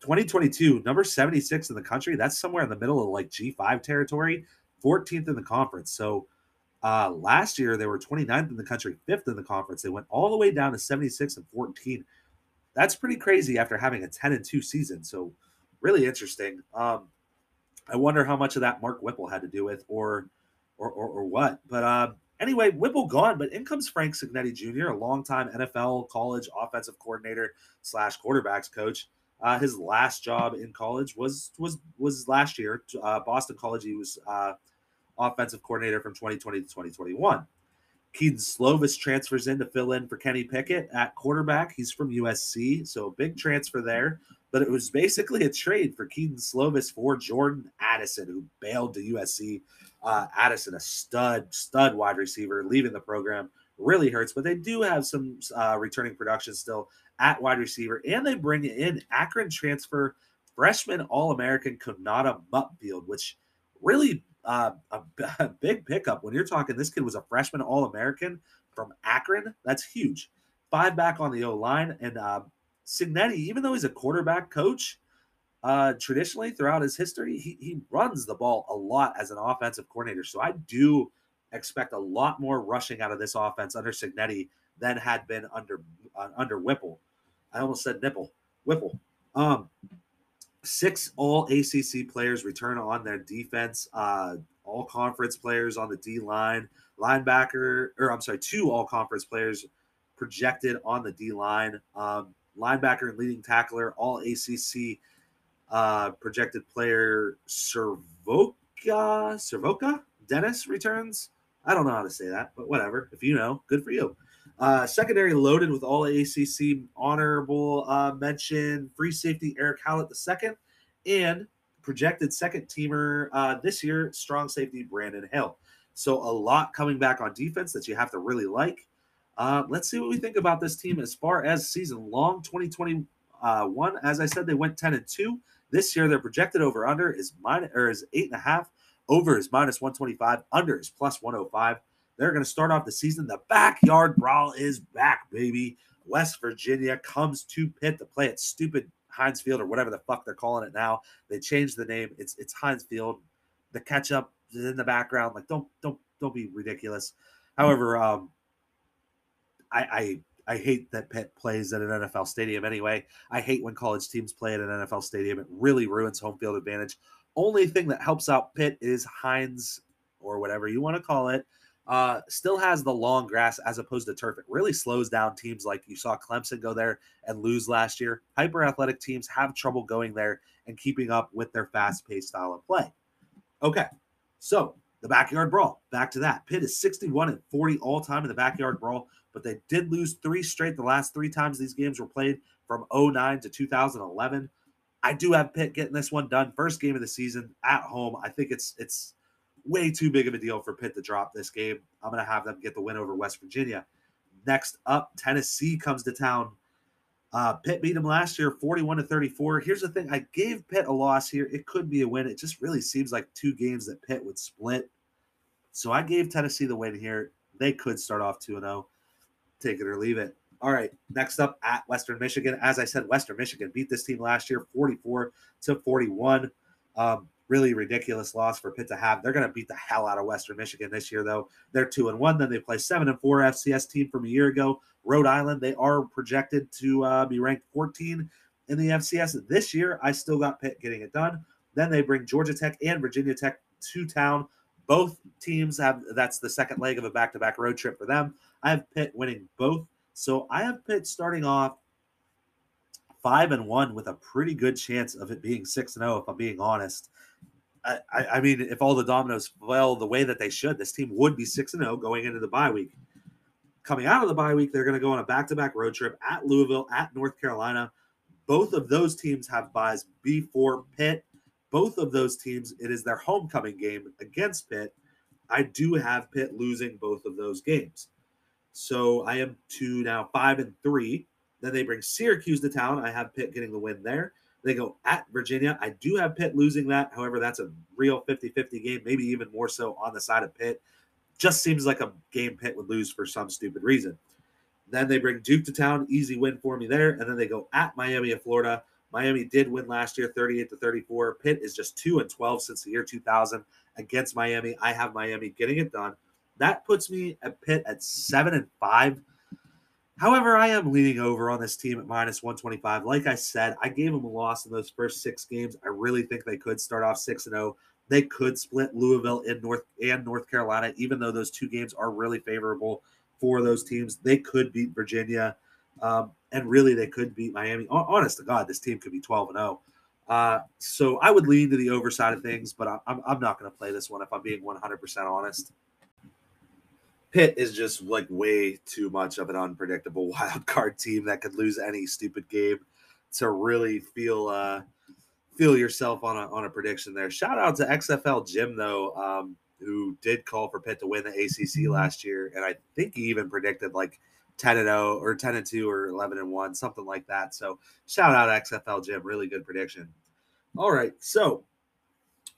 2022, number 76 in the country. That's somewhere in the middle of like G5 territory. 14th in the conference. So uh, last year they were 29th in the country, fifth in the conference. They went all the way down to 76 and 14. That's pretty crazy after having a 10 and 2 season. So really interesting. Um, I wonder how much of that Mark Whipple had to do with, or or or, or what. But um, anyway, Whipple gone, but in comes Frank Cignetti Jr., a longtime NFL college offensive coordinator slash quarterbacks coach. Uh, his last job in college was was was last year, uh, Boston College. He was uh, offensive coordinator from 2020 to 2021. Kedon Slovis transfers in to fill in for Kenny Pickett at quarterback. He's from USC, so a big transfer there. But it was basically a trade for Kedon Slovis for Jordan Addison, who bailed to USC. Uh, Addison, a stud, stud wide receiver, leaving the program really hurts. But they do have some uh, returning production still at wide receiver, and they bring in Akron transfer freshman All American Konata Mumpfield, which really uh, a, a, big pickup when you're talking. This kid was a freshman All American from Akron. That's huge. Five back on the O line, and uh, Cignetti, even though he's a quarterback coach, uh, traditionally throughout his history, he, he runs the ball a lot as an offensive coordinator. So I do expect a lot more rushing out of this offense under Cignetti than had been under uh, under Whipple. I almost said nipple. Whipple. Um, six all ACC players return on their defense. Uh, all conference players on the D line, linebacker, or I'm sorry, two all conference players projected on the D line. Um, linebacker and leading tackler, all ACC uh, projected player SirVocea, SirVocea Dennis returns. I don't know how to say that, but whatever. If you know, good for you. Uh, secondary loaded with all ACC honorable uh, mention, free safety Eric Hallett II, and projected second teamer uh, this year, strong safety Brandon Hill. So a lot coming back on defense that you have to really like. Uh, let's see what we think about this team as far as season long 2021. As I said, they went 10 and 2. This year, their projected over under is minus or is eight and a half. Over is minus 125. Under is plus 105. They're going to start off the season. The backyard brawl is back, baby. West Virginia comes to Pitt to play at stupid Heinz Field or whatever the fuck they're calling it now. They changed the name. It's it's Heinz Field. The catch up is in the background. Like don't don't don't be ridiculous. However, um, I I I hate that Pitt plays at an NFL stadium anyway. I hate when college teams play at an NFL stadium. It really ruins home field advantage. Only thing that helps out Pitt is Heinz or whatever you want to call it uh, still has the long grass as opposed to turf. It really slows down teams like you saw Clemson go there and lose last year. Hyper athletic teams have trouble going there and keeping up with their fast paced style of play. Okay, so the backyard brawl, back to that. Pitt is 61 and 40 all time in the backyard brawl, but they did lose three straight the last three times these games were played from 09 to 2011. I do have Pitt getting this one done. First game of the season at home. I think it's it's way too big of a deal for Pitt to drop this game. I'm going to have them get the win over West Virginia. Next up, Tennessee comes to town. Uh, Pitt beat them last year, 41 to 34. Here's the thing: I gave Pitt a loss here. It could be a win. It just really seems like two games that Pitt would split. So I gave Tennessee the win here. They could start off 2 0. Take it or leave it. All right, next up at Western Michigan. As I said, Western Michigan beat this team last year 44 to 41. Um, really ridiculous loss for Pitt to have. They're going to beat the hell out of Western Michigan this year, though. They're two and one. Then they play seven and four FCS team from a year ago. Rhode Island, they are projected to uh, be ranked 14 in the FCS this year. I still got Pitt getting it done. Then they bring Georgia Tech and Virginia Tech to town. Both teams have that's the second leg of a back to back road trip for them. I have Pitt winning both. So I have Pitt starting off five and one with a pretty good chance of it being six and zero. Oh, if I'm being honest, I, I mean, if all the dominoes fell the way that they should, this team would be six and zero oh going into the bye week. Coming out of the bye week, they're going to go on a back to back road trip at Louisville, at North Carolina. Both of those teams have byes before Pitt. Both of those teams, it is their homecoming game against Pitt. I do have Pitt losing both of those games. So I am to now five and three. Then they bring Syracuse to town. I have Pitt getting the win there. They go at Virginia. I do have Pitt losing that. However, that's a real 50 50 game, maybe even more so on the side of Pitt. Just seems like a game Pitt would lose for some stupid reason. Then they bring Duke to town. Easy win for me there. And then they go at Miami of Florida. Miami did win last year 38 to 34. Pitt is just 2 and 12 since the year 2000 against Miami. I have Miami getting it done. That puts me at Pitt at seven and five. However, I am leaning over on this team at minus 125. Like I said, I gave them a loss in those first six games. I really think they could start off 6 and 0. They could split Louisville in North and North Carolina, even though those two games are really favorable for those teams. They could beat Virginia. Um, and really, they could beat Miami. Honest to God, this team could be 12 and 0. Uh, so I would lean to the over side of things, but I'm, I'm not going to play this one if I'm being 100% honest. Pitt is just like way too much of an unpredictable wild card team that could lose any stupid game to really feel uh feel yourself on a on a prediction there. Shout out to XFL Jim though, um, who did call for Pitt to win the ACC mm-hmm. last year, and I think he even predicted like 10 and 0 or 10 and 2 or 11 and 1, something like that. So shout out XFL Jim, really good prediction. All right, so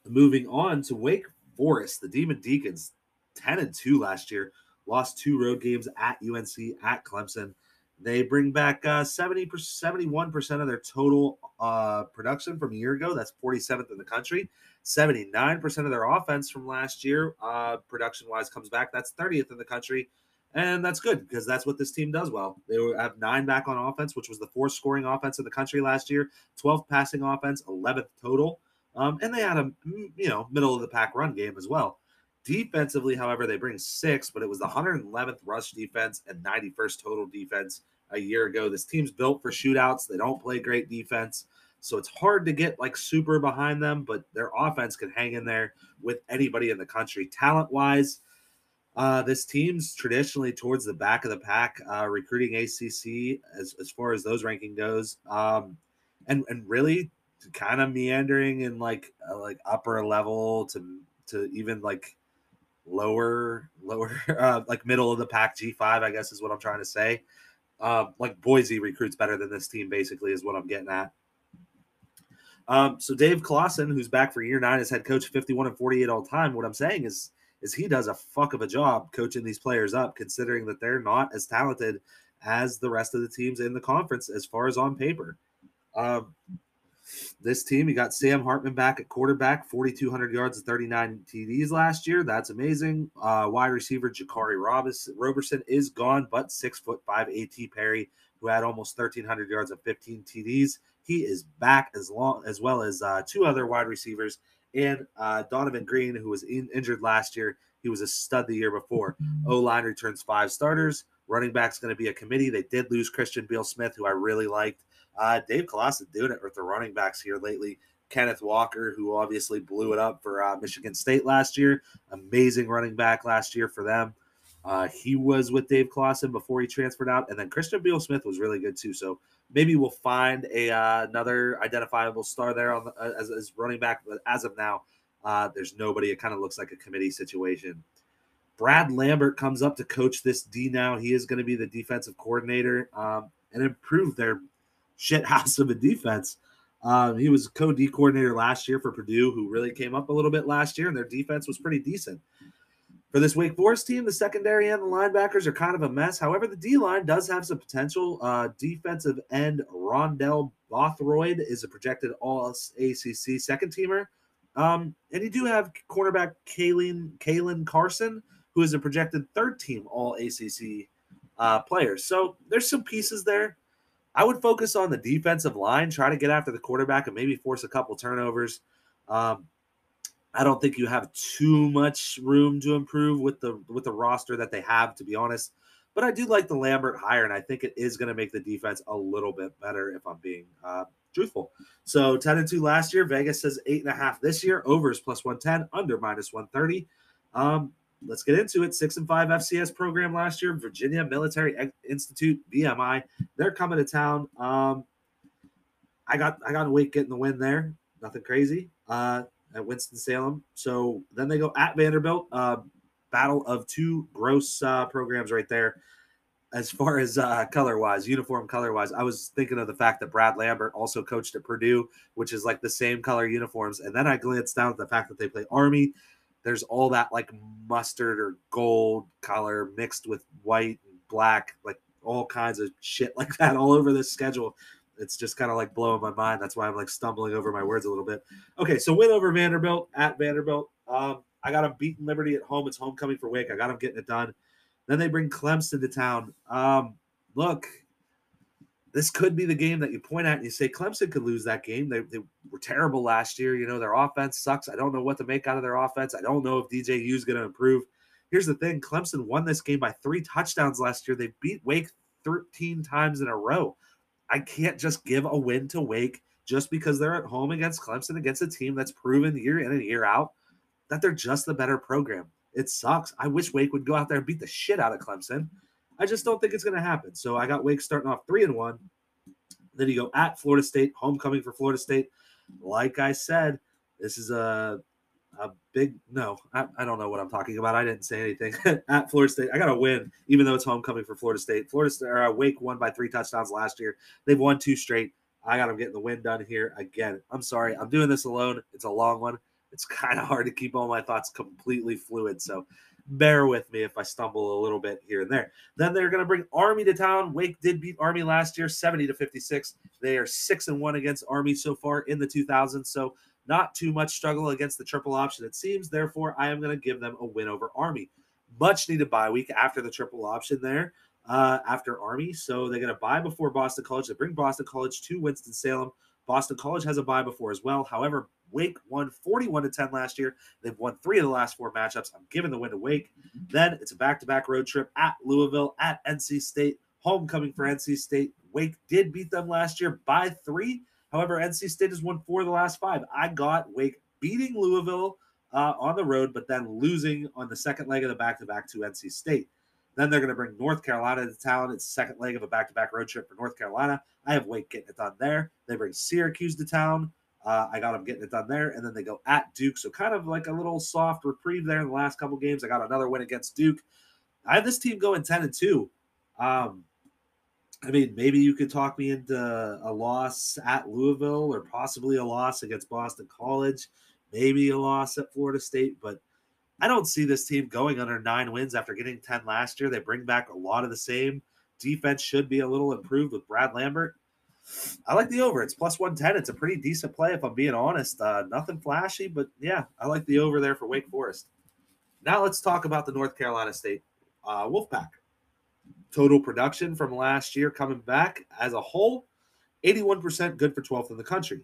moving on to Wake Forest, the Demon Deacons, 10 and 2 last year lost two road games at UNC, at Clemson. They bring back uh, 70 71% of their total uh, production from a year ago. That's 47th in the country. 79% of their offense from last year, uh, production wise, comes back. That's 30th in the country. And that's good because that's what this team does well. They have nine back on offense, which was the fourth scoring offense in the country last year, 12th passing offense, 11th total. Um, and they had a you know middle of the pack run game as well. Defensively, however, they bring six, but it was the 111th rush defense and 91st total defense a year ago. This team's built for shootouts. They don't play great defense. So it's hard to get like super behind them, but their offense can hang in there with anybody in the country. Talent wise, uh, this team's traditionally towards the back of the pack, uh, recruiting ACC as, as far as those ranking goes. Um, and, and really kind of meandering in like uh, like upper level to to even like lower, lower, uh, like middle of the pack G5, I guess is what I'm trying to say. Um, like Boise recruits better than this team, basically, is what I'm getting at. Um, so Dave Clawson, who's back for year nine as head coach, 51 and 48 all time. What I'm saying is, is he does a fuck of a job coaching these players up, considering that they're not as talented as the rest of the teams in the conference as far as on paper. Um, this team, you got Sam Hartman back at quarterback, 4,200 yards and 39 TDs last year. That's amazing. Uh, wide receiver Jaquarii Roberson is gone, but six foot five AT Perry, who had almost 1,300 yards and 15 TDs. He is back as long as well as uh, two other wide receivers and uh, Donavon Greene, who was in, injured last year. He was a stud the year before. O line returns five starters. Running back's going to be a committee. They did lose Christian Beal Smith, who I really liked. Uh, Dave Clawson doing it with the running backs here lately. Kenneth Walker, who obviously blew it up for uh, Michigan State last year, amazing running back last year for them. Uh, he was with Dave Clawson before he transferred out, and then Christian Beal Smith was really good too. So maybe we'll find a uh, another identifiable star there on the, uh, as, as, running back. But as of now, uh, there's nobody. It kind of looks like a committee situation. Brad Lambert comes up to coach this D now. He is going to be the defensive coordinator um, and improve their shit house of a defense. Um, he was co D coordinator last year for Purdue, who really came up a little bit last year, and their defense was pretty decent. For this Wake Forest team, the secondary and the linebackers are kind of a mess. However, the D line does have some potential. Uh, defensive end Rondell Bothroyd is a projected All ACC second teamer. Um, and you do have cornerback Caelen Carson, who is a projected third team All ACC uh, player. So there's some pieces there. I would focus on the defensive line, try to get after the quarterback, and maybe force a couple turnovers. Um, I don't think you have too much room to improve with the with the roster that they have, to be honest. But I do like the Lambert hire, and I think it is going to make the defense a little bit better if I'm being uh, truthful. So 10 and 2 last year. Vegas says eight and a half this year. Overs plus 110, under minus 130. Um, let's get into it. Six and five FCS program last year. Virginia Military Institute, VMI. They're coming to town. Um, I got I got Wake getting the win there. Nothing crazy. Uh, at Winston Salem. So then they go at Vanderbilt. Uh, battle of two gross uh, programs right there. As far as uh, color wise, uniform color wise, I was thinking of the fact that Brad Lambert also coached at Purdue, which is like the same color uniforms. And then I glanced down at the fact that they play Army. There's all that like mustard or gold color mixed with white and black, like all kinds of shit like that all over this schedule it's just kind of like blowing my mind. That's why I'm like stumbling over my words a little bit. Okay, so win over Vanderbilt at Vanderbilt. Um, I got them beating Liberty at home. It's homecoming for Wake. I got them getting it done. Then they bring Clemson to town. Um, look, this could be the game that you point at and you say Clemson could lose that game. They, they were terrible last year. You know, their offense sucks. I don't know what to make out of their offense. I don't know if DJU is going to improve. Here's the thing Clemson won this game by three touchdowns last year. They beat Wake 13 times in a row. I can't just give a win to Wake just because they're at home against Clemson, against a team that's proven year in and year out that they're just the better program. It sucks. I wish Wake would go out there and beat the shit out of Clemson. I just don't think it's going to happen. So I got Wake starting off three and one. Then you go at Florida State, homecoming for Florida State. Like I said, this is a a big no. I, I don't know what I'm talking about. I didn't say anything at Florida State. I got to win, even though it's homecoming for Florida State. Florida State or uh, Wake won by three touchdowns last year. They've won two straight. I got them getting the win done here again. I'm sorry, I'm doing this alone. It's a long one. It's kind of hard to keep all my thoughts completely fluid. So bear with me if I stumble a little bit here and there. Then they're going to bring Army to town. Wake did beat Army last year, 70 to 56. They are six and one against Army so far in the 2000s. So not too much struggle against the triple option, it seems. Therefore, I am going to give them a win over Army. Much needed bye week after the triple option there, uh, after Army. So they're going to bye before Boston College. They bring Boston College to Winston-Salem. Boston College has a bye before as well. However, Wake won 41 to 10 last year. They've won three of the last four matchups. I'm giving the win to Wake. Then it's a back to back road trip at Louisville, at NC State, homecoming for NC State. Wake did beat them last year by three. However, NC State has won four of the last five. I got Wake beating Louisville uh, on the road, but then losing on the second leg of the back to back to NC State. Then they're going to bring North Carolina to town. It's the second leg of a back to back road trip for North Carolina. I have Wake getting it done there. They bring Syracuse to town. Uh, I got them getting it done there. And then they go at Duke. So kind of like a little soft reprieve there in the last couple games. I got another win against Duke. I have this team going 10 and 2. Um, I mean, maybe you could talk me into a loss at Louisville or possibly a loss against Boston College, maybe a loss at Florida State, but I don't see this team going under nine wins after getting 10 last year. They bring back a lot of the same. Defense should be a little improved with Brad Lambert. I like the over. It's plus 110. It's a pretty decent play, if I'm being honest. Uh, nothing flashy, but yeah, I like the over there for Wake Forest. Now let's talk about the North Carolina State uh, Wolfpack. Total production from last year coming back as a whole 81% good for 12th in the country.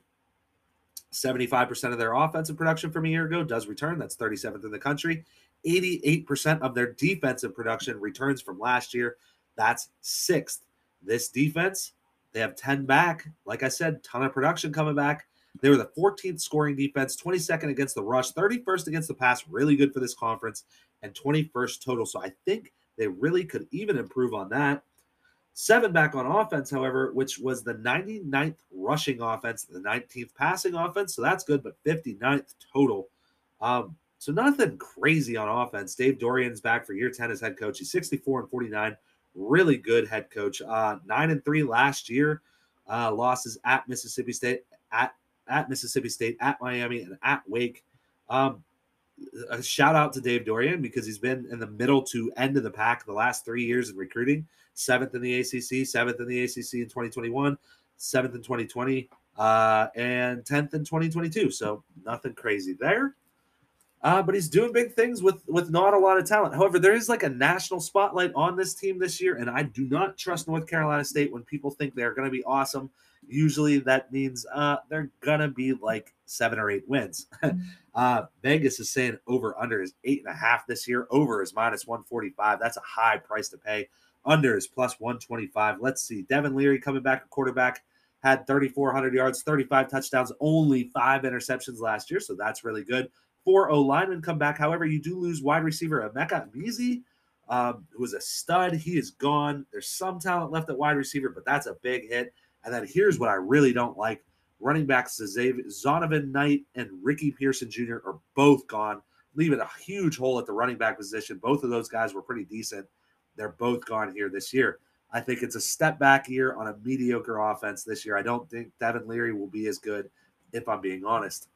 75% of their offensive production from a year ago does return. That's 37th in the country. 88% of their defensive production returns from last year. That's sixth. This defense, they have 10 back. Like I said, ton of production coming back. They were the 14th scoring defense, 22nd against the rush, 31st against the pass. Really good for this conference, and 21st total. So I think they really could even improve on that. Seven back on offense, however, which was the 99th rushing offense, the 19th passing offense. So that's good, but 59th total. Um, so nothing crazy on offense. Dave Doeren's back for year 10 as head coach. He's 64 and 49. Really good head coach. Uh, nine and three last year. Uh, losses at Mississippi State, at at Mississippi State, at Miami, and at Wake. Um, a shout out to Dave Doeren because he's been in the middle to end of the pack the last three years in recruiting. Seventh in the ACC, seventh in the ACC in 2021, seventh in 2020, uh, and 10th in 2022. So nothing crazy there. Uh, but he's doing big things with with not a lot of talent. However, there is like a national spotlight on this team this year, and I do not trust North Carolina State when people think they're going to be awesome. Usually, that means uh, they're gonna be like seven or eight wins. uh, Vegas is saying over under is eight and a half this year. Over is minus one forty five. That's a high price to pay. Under is plus one twenty five. Let's see. Devin Leary coming back a quarterback had 3,400 yards, 35 touchdowns, only five interceptions last year. So that's really good. Four O linemen come back. However, you do lose wide receiver Emeka Emezie, um, who was a stud. He is gone. There's some talent left at wide receiver, but that's a big hit. And then here's what I really don't like running backs Zonovan Knight and Ricky Person Jr. are both gone, leaving a huge hole at the running back position. Both of those guys were pretty decent. They're both gone here this year. I think it's a step back year on a mediocre offense this year. I don't think Devin Leary will be as good, if I'm being honest.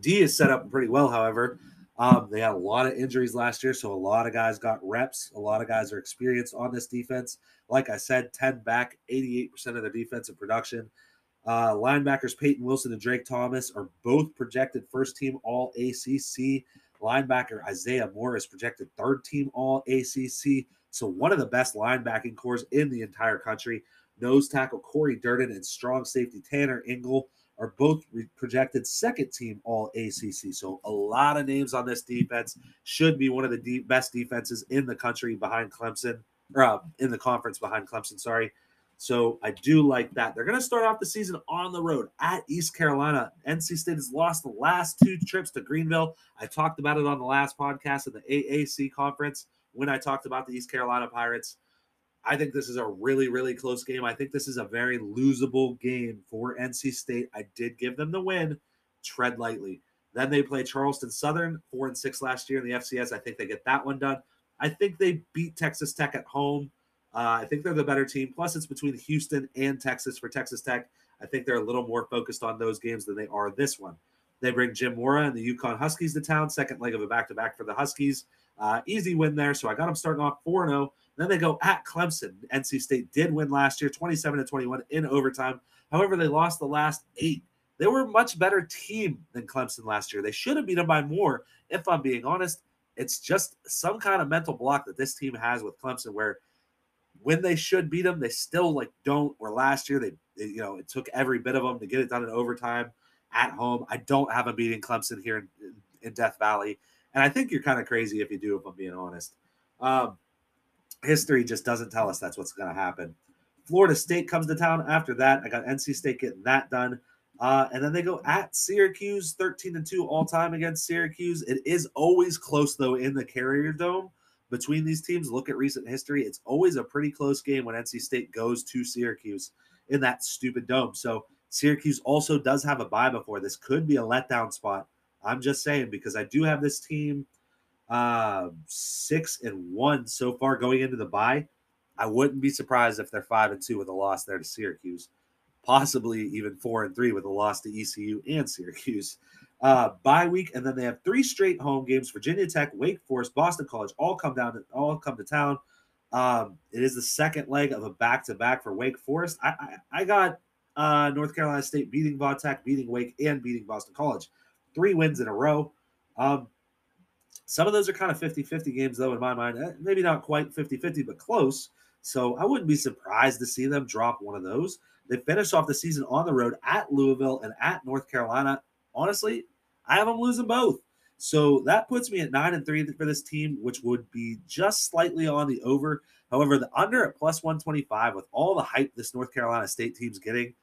D is set up pretty well, however. Um, they had a lot of injuries last year, so a lot of guys got reps. A lot of guys are experienced on this defense. Like I said, 10 back, 88% of their defensive production. Uh, linebackers Peyton Wilson and Drake Thomas are both projected first team All ACC. Linebacker Isaiah Moore is projected third team All ACC. So, one of the best linebacking cores in the entire country. Nose tackle Corey Durden and strong safety Tanner Ingle are both projected second team all ACC. So a lot of names on this defense should be one of the best defenses in the country behind Clemson or uh, in the conference behind Clemson. Sorry. So I do like that. They're going to start off the season on the road at East Carolina. NC State has lost the last two trips to Greenville. I talked about it on the last podcast of the AAC conference when I talked about the East Carolina Pirates. I think this is a really, really close game. I think this is a very losable game for NC State. I did give them the win. Tread lightly. Then they play Charleston Southern, four and six last year in the FCS. I think they get that one done. I think they beat Texas Tech at home. Uh, I think they're the better team. Plus, it's between Houston and Texas for Texas Tech. I think they're a little more focused on those games than they are this one. They bring Jim Mora and the UConn Huskies to town. Second leg of a back to back for the Huskies. Uh, easy win there. So I got them starting off 4 0. Then they go at Clemson. NC State did win last year, 27 to 21 in overtime. However, they lost the last eight. They were a much better team than Clemson last year. They should have beat them by more, if I'm being honest. It's just some kind of mental block that this team has with Clemson where when they should beat them, they still like don't. Where last year they, they you know, it took every bit of them to get it done in overtime at home. I don't have a beating Clemson here in, in Death Valley. And I think you're kind of crazy if you do, if I'm being honest. Um, history just doesn't tell us that's what's going to happen. Florida State comes to town after that. I got NC State getting that done. Uh, and then they go at Syracuse, 13 and 2 all time against Syracuse. It is always close, though, in the Carrier Dome between these teams. Look at recent history. It's always a pretty close game when NC State goes to Syracuse in that stupid dome. So Syracuse also does have a bye before. This could be a letdown spot I'm just saying because I do have this team uh, six and one so far going into the bye. I wouldn't be surprised if they're five and two with a loss there to Syracuse, possibly even four and three with a loss to ECU and Syracuse. Uh, bye week, and then they have three straight home games: Virginia Tech, Wake Forest, Boston College, all come down, to, all come to town. Um, it is the second leg of a back to back for Wake Forest. I, I, I got uh, North Carolina State beating Va Tech, beating Wake, and beating Boston College three wins in a row. Um, some of those are kind of 50 50 games, though, in my mind. Eh, maybe not quite 50 50, but close. So I wouldn't be surprised to see them drop one of those. They finish off the season on the road at Louisville and at North Carolina. Honestly, I have them losing both. So that puts me at nine and three for this team, which would be just slightly on the over. However, the under at plus 125 with all the hype this North Carolina State team's getting,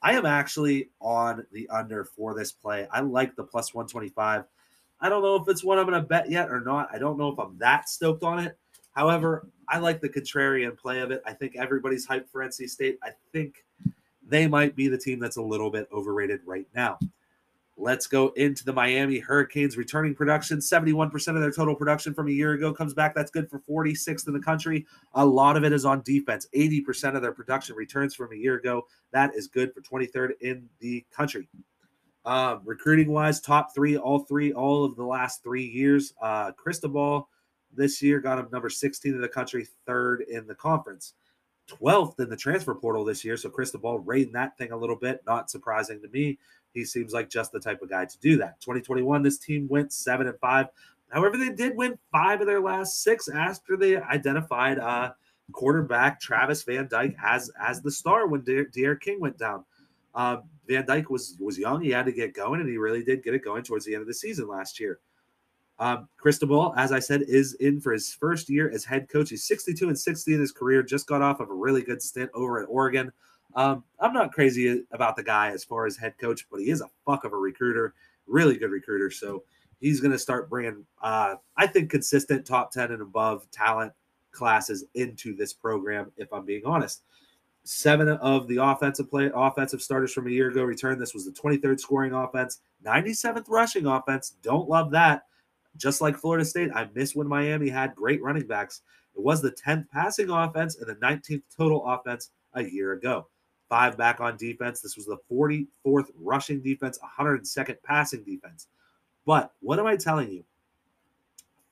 I am actually on the under for this play. I like the plus 125. I don't know if it's one I'm going to bet yet or not. I don't know if I'm that stoked on it. However, I like the contrarian play of it. I think everybody's hyped for NC State. I think they might be the team that's a little bit overrated right now. Let's go into the Miami Hurricanes returning production. 71% of their total production from a year ago comes back. That's good for 46th in the country. A lot of it is on defense. 80% of their production returns from a year ago. That is good for 23rd in the country. Uh, recruiting wise, top three, all three, all of the last three years. Uh, Cristobal this year got him number 16 in the country, third in the conference, 12th in the transfer portal this year. So Cristobal rating that thing a little bit, not surprising to me. He seems like just the type of guy to do that. 2021, this team went seven and five. However, they did win five of their last six after they identified uh, quarterback Travis Van Dyke as as the star when D'Eriq King went down. Uh, Van Dyke was was young; he had to get going, and he really did get it going towards the end of the season last year. Um, Cristobal, as I said, is in for his first year as head coach. He's 62 and 60 in his career. Just got off of a really good stint over at Oregon. Um, I'm not crazy about the guy as far as head coach, but he is a fuck of a recruiter, really good recruiter. So he's going to start bringing, uh, I think, consistent top 10 and above talent classes into this program. If I'm being honest, seven of the offensive play offensive starters from a year ago returned. This was the 23rd scoring offense, 97th rushing offense. Don't love that. Just like Florida State, I miss when Miami had great running backs. It was the 10th passing offense and the 19th total offense a year ago. Five back on defense. This was the 44th rushing defense, 102nd passing defense. But what am I telling you?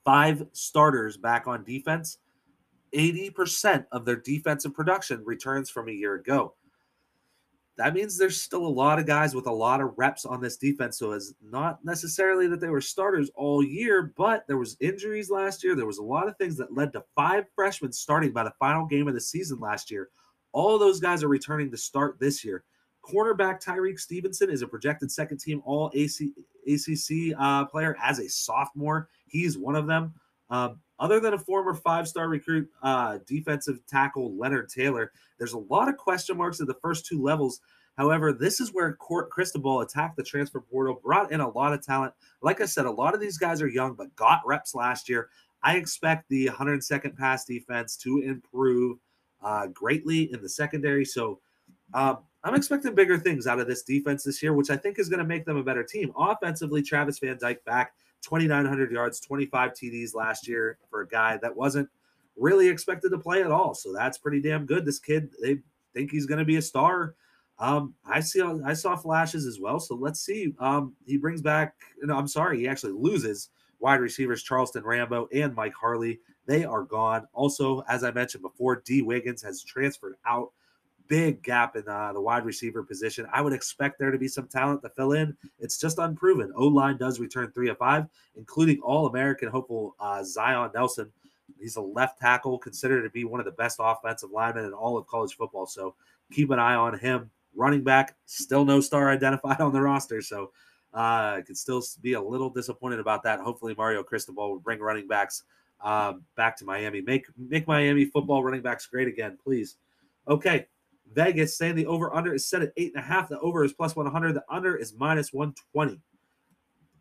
Five starters back on defense. 80% of their defensive production returns from a year ago that means there's still a lot of guys with a lot of reps on this defense. So it's not necessarily that they were starters all year, but there was injuries last year. There was a lot of things that led to five freshmen starting by the final game of the season last year. All those guys are returning to start this year. Cornerback Tyrique Stevenson is a projected second team All AC, ACC uh, player as a sophomore. He's one of them. Um, other than a former five star recruit, uh, defensive tackle Leonard Taylor, there's a lot of question marks at the first two levels. However, this is where Court Cristobal attacked the transfer portal, brought in a lot of talent. Like I said, a lot of these guys are young, but got reps last year. I expect the 102nd pass defense to improve uh, greatly in the secondary. So um, I'm expecting bigger things out of this defense this year, which I think is going to make them a better team. Offensively, Travis Van Dyke back 2,900 yards, 25 TDs last year for a guy that wasn't really expected to play at all. So that's pretty damn good. This kid, they think he's going to be a star. Um, I see, I saw flashes as well. So let's see. Um, he brings back, no, I'm sorry, he actually loses wide receivers Charleston Rambo and Mike Harley. They are gone. Also, as I mentioned before, Dee Wiggins has transferred out big gap in uh, the wide receiver position. I would expect there to be some talent to fill in. It's just unproven. O line does return three of five, including All American hopeful uh, Zion Nelson. He's a left tackle, considered to be one of the best offensive linemen in all of college football. So keep an eye on him. Running back, still no star identified on the roster. So uh, I could still be a little disappointed about that. Hopefully, Mario Cristobal will bring running backs um, back to Miami. Make make Miami football running backs great again, please. Okay, Vegas saying the over under is set at eight and a half. The over is plus 100. The under is minus 120.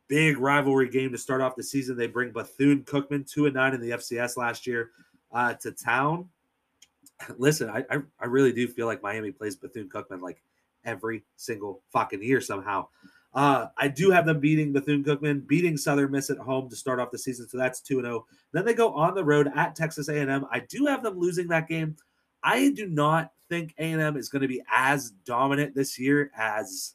Big rivalry game to start off the season. They bring Bethune Cookman, 2 and 9 in the FCS last year, uh, to town. Listen, I, I, I really do feel like Miami plays Bethune Cookman like every single fucking year somehow. Uh, I do have them beating Bethune Cookman, beating Southern Miss at home to start off the season, so that's two and zero. Oh. Then they go on the road at Texas A&M. I do have them losing that game. I do not think A&M is going to be as dominant this year as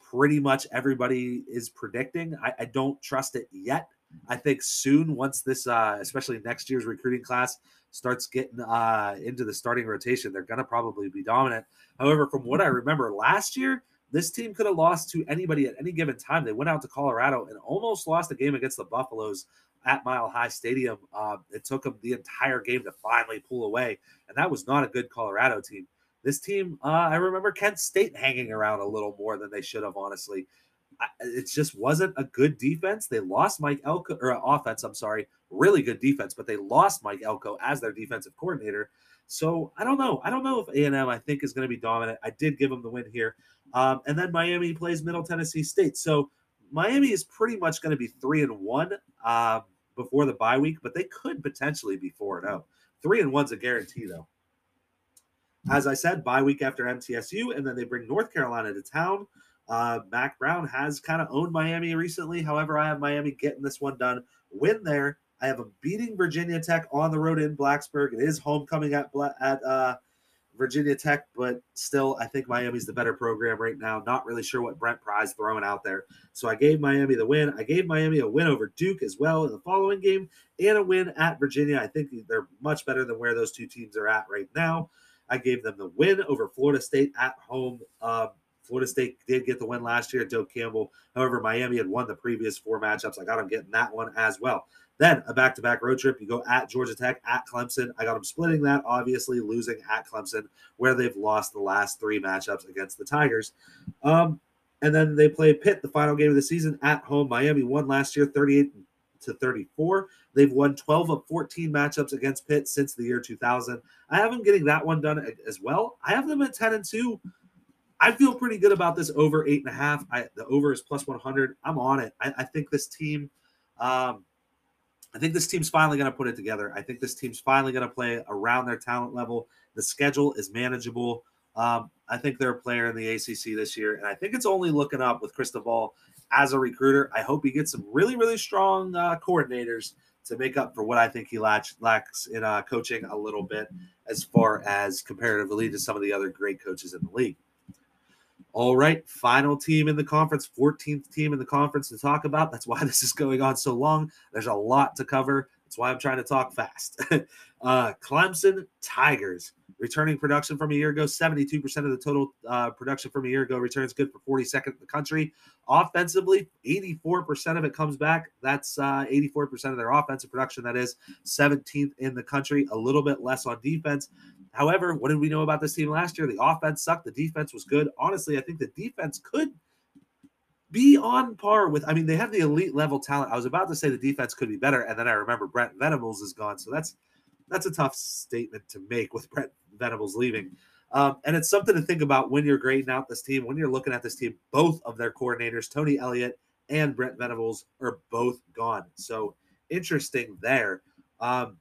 pretty much everybody is predicting. I, I don't trust it yet. I think soon, once this, uh, especially next year's recruiting class, starts getting uh, into the starting rotation, they're going to probably be dominant. However, from what I remember last year, this team could have lost to anybody at any given time. They went out to Colorado and almost lost a game against the Buffaloes at Mile High Stadium. Uh, it took them the entire game to finally pull away, and that was not a good Colorado team. This team, uh, I remember Kent State hanging around a little more than they should have, honestly. it just wasn't a good defense. They lost Mike Elko, or uh, offense, I'm sorry, really good defense, but they lost Mike Elko as their defensive coordinator. So I don't know. I don't know if A&M, I think, is going to be dominant. I did give them the win here. Um, and then Miami plays Middle Tennessee State. So Miami is pretty much going to be three and one um, before the bye week, but they could potentially be four and zero. Oh. Three and one's a guarantee, though. As I said, bye week after MTSU, and then they bring North Carolina to town. Uh, Mack Brown has kind of owned Miami recently. However, I have Miami getting this one done. Win there. I have them beating Virginia Tech on the road in Blacksburg. It is homecoming at at uh, Virginia Tech, but still, I think Miami's the better program right now. Not really sure what Brent Pry's throwing out there. So I gave Miami the win. I gave Miami a win over Duke as well in the following game and a win at Virginia. I think they're much better than where those two teams are at right now. I gave them the win over Florida State at home. Um, Florida State did get the win last year at Doak Campbell. However, Miami had won the previous four matchups. I got them getting that one as well. Then a back to back road trip. You go at Georgia Tech, at Clemson. I got them splitting that, obviously losing at Clemson, where they've lost the last three matchups against the Tigers. Um, and then they play Pitt, the final game of the season at home. Miami won last year 38 to 34. They've won 12 of 14 matchups against Pitt since the year 2000. I have them getting that one done as well. I have them at 10 and 2. I feel pretty good about this over eight and a half. I, the over is plus 100. I'm on it. I, I think this team, um, I think this team's finally going to put it together. I think this team's finally going to play around their talent level. The schedule is manageable. Um, I think they're a player in the ACC this year, and I think it's only looking up with Cristobal as a recruiter. I hope he gets some really, really strong uh, coordinators to make up for what I think he lacks, lacks in uh, coaching a little bit, as far as comparatively to some of the other great coaches in the league. All right, final team in the conference, 14th team in the conference to talk about. That's why this is going on so long. There's a lot to cover. That's why I'm trying to talk fast. uh, Clemson Tigers returning production from a year ago. 72% of the total uh, production from a year ago returns good for 42nd in the country. Offensively, 84% of it comes back. That's uh, 84% of their offensive production. That is 17th in the country. A little bit less on defense. However, what did we know about this team last year? The offense sucked. The defense was good. Honestly, I think the defense could be on par with. I mean, they have the elite level talent. I was about to say the defense could be better, and then I remember Brent Venables is gone. So that's that's a tough statement to make with Brent Venables leaving. Um, and it's something to think about when you're grading out this team. When you're looking at this team, both of their coordinators, Tony Elliott and Brent Venables, are both gone. So interesting there. Um,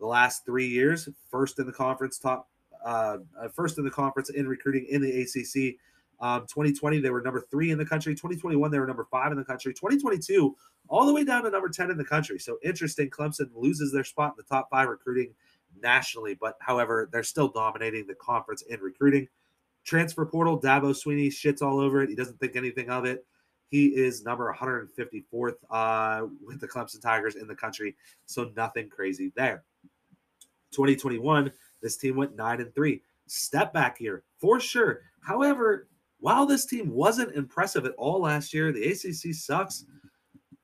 the last three years, first in the conference, top uh, uh first in the conference in recruiting in the ACC. Um, 2020, they were number three in the country. 2021, they were number five in the country. 2022, all the way down to number 10 in the country. So interesting. Clemson loses their spot in the top five recruiting nationally, but however, they're still dominating the conference in recruiting. Transfer portal, Dabo Swinney shits all over it. He doesn't think anything of it. He is number 154th uh, with the Clemson Tigers in the country. So nothing crazy there. 2021, this team went nine and three. Step back here for sure. However, while this team wasn't impressive at all last year, the ACC sucks.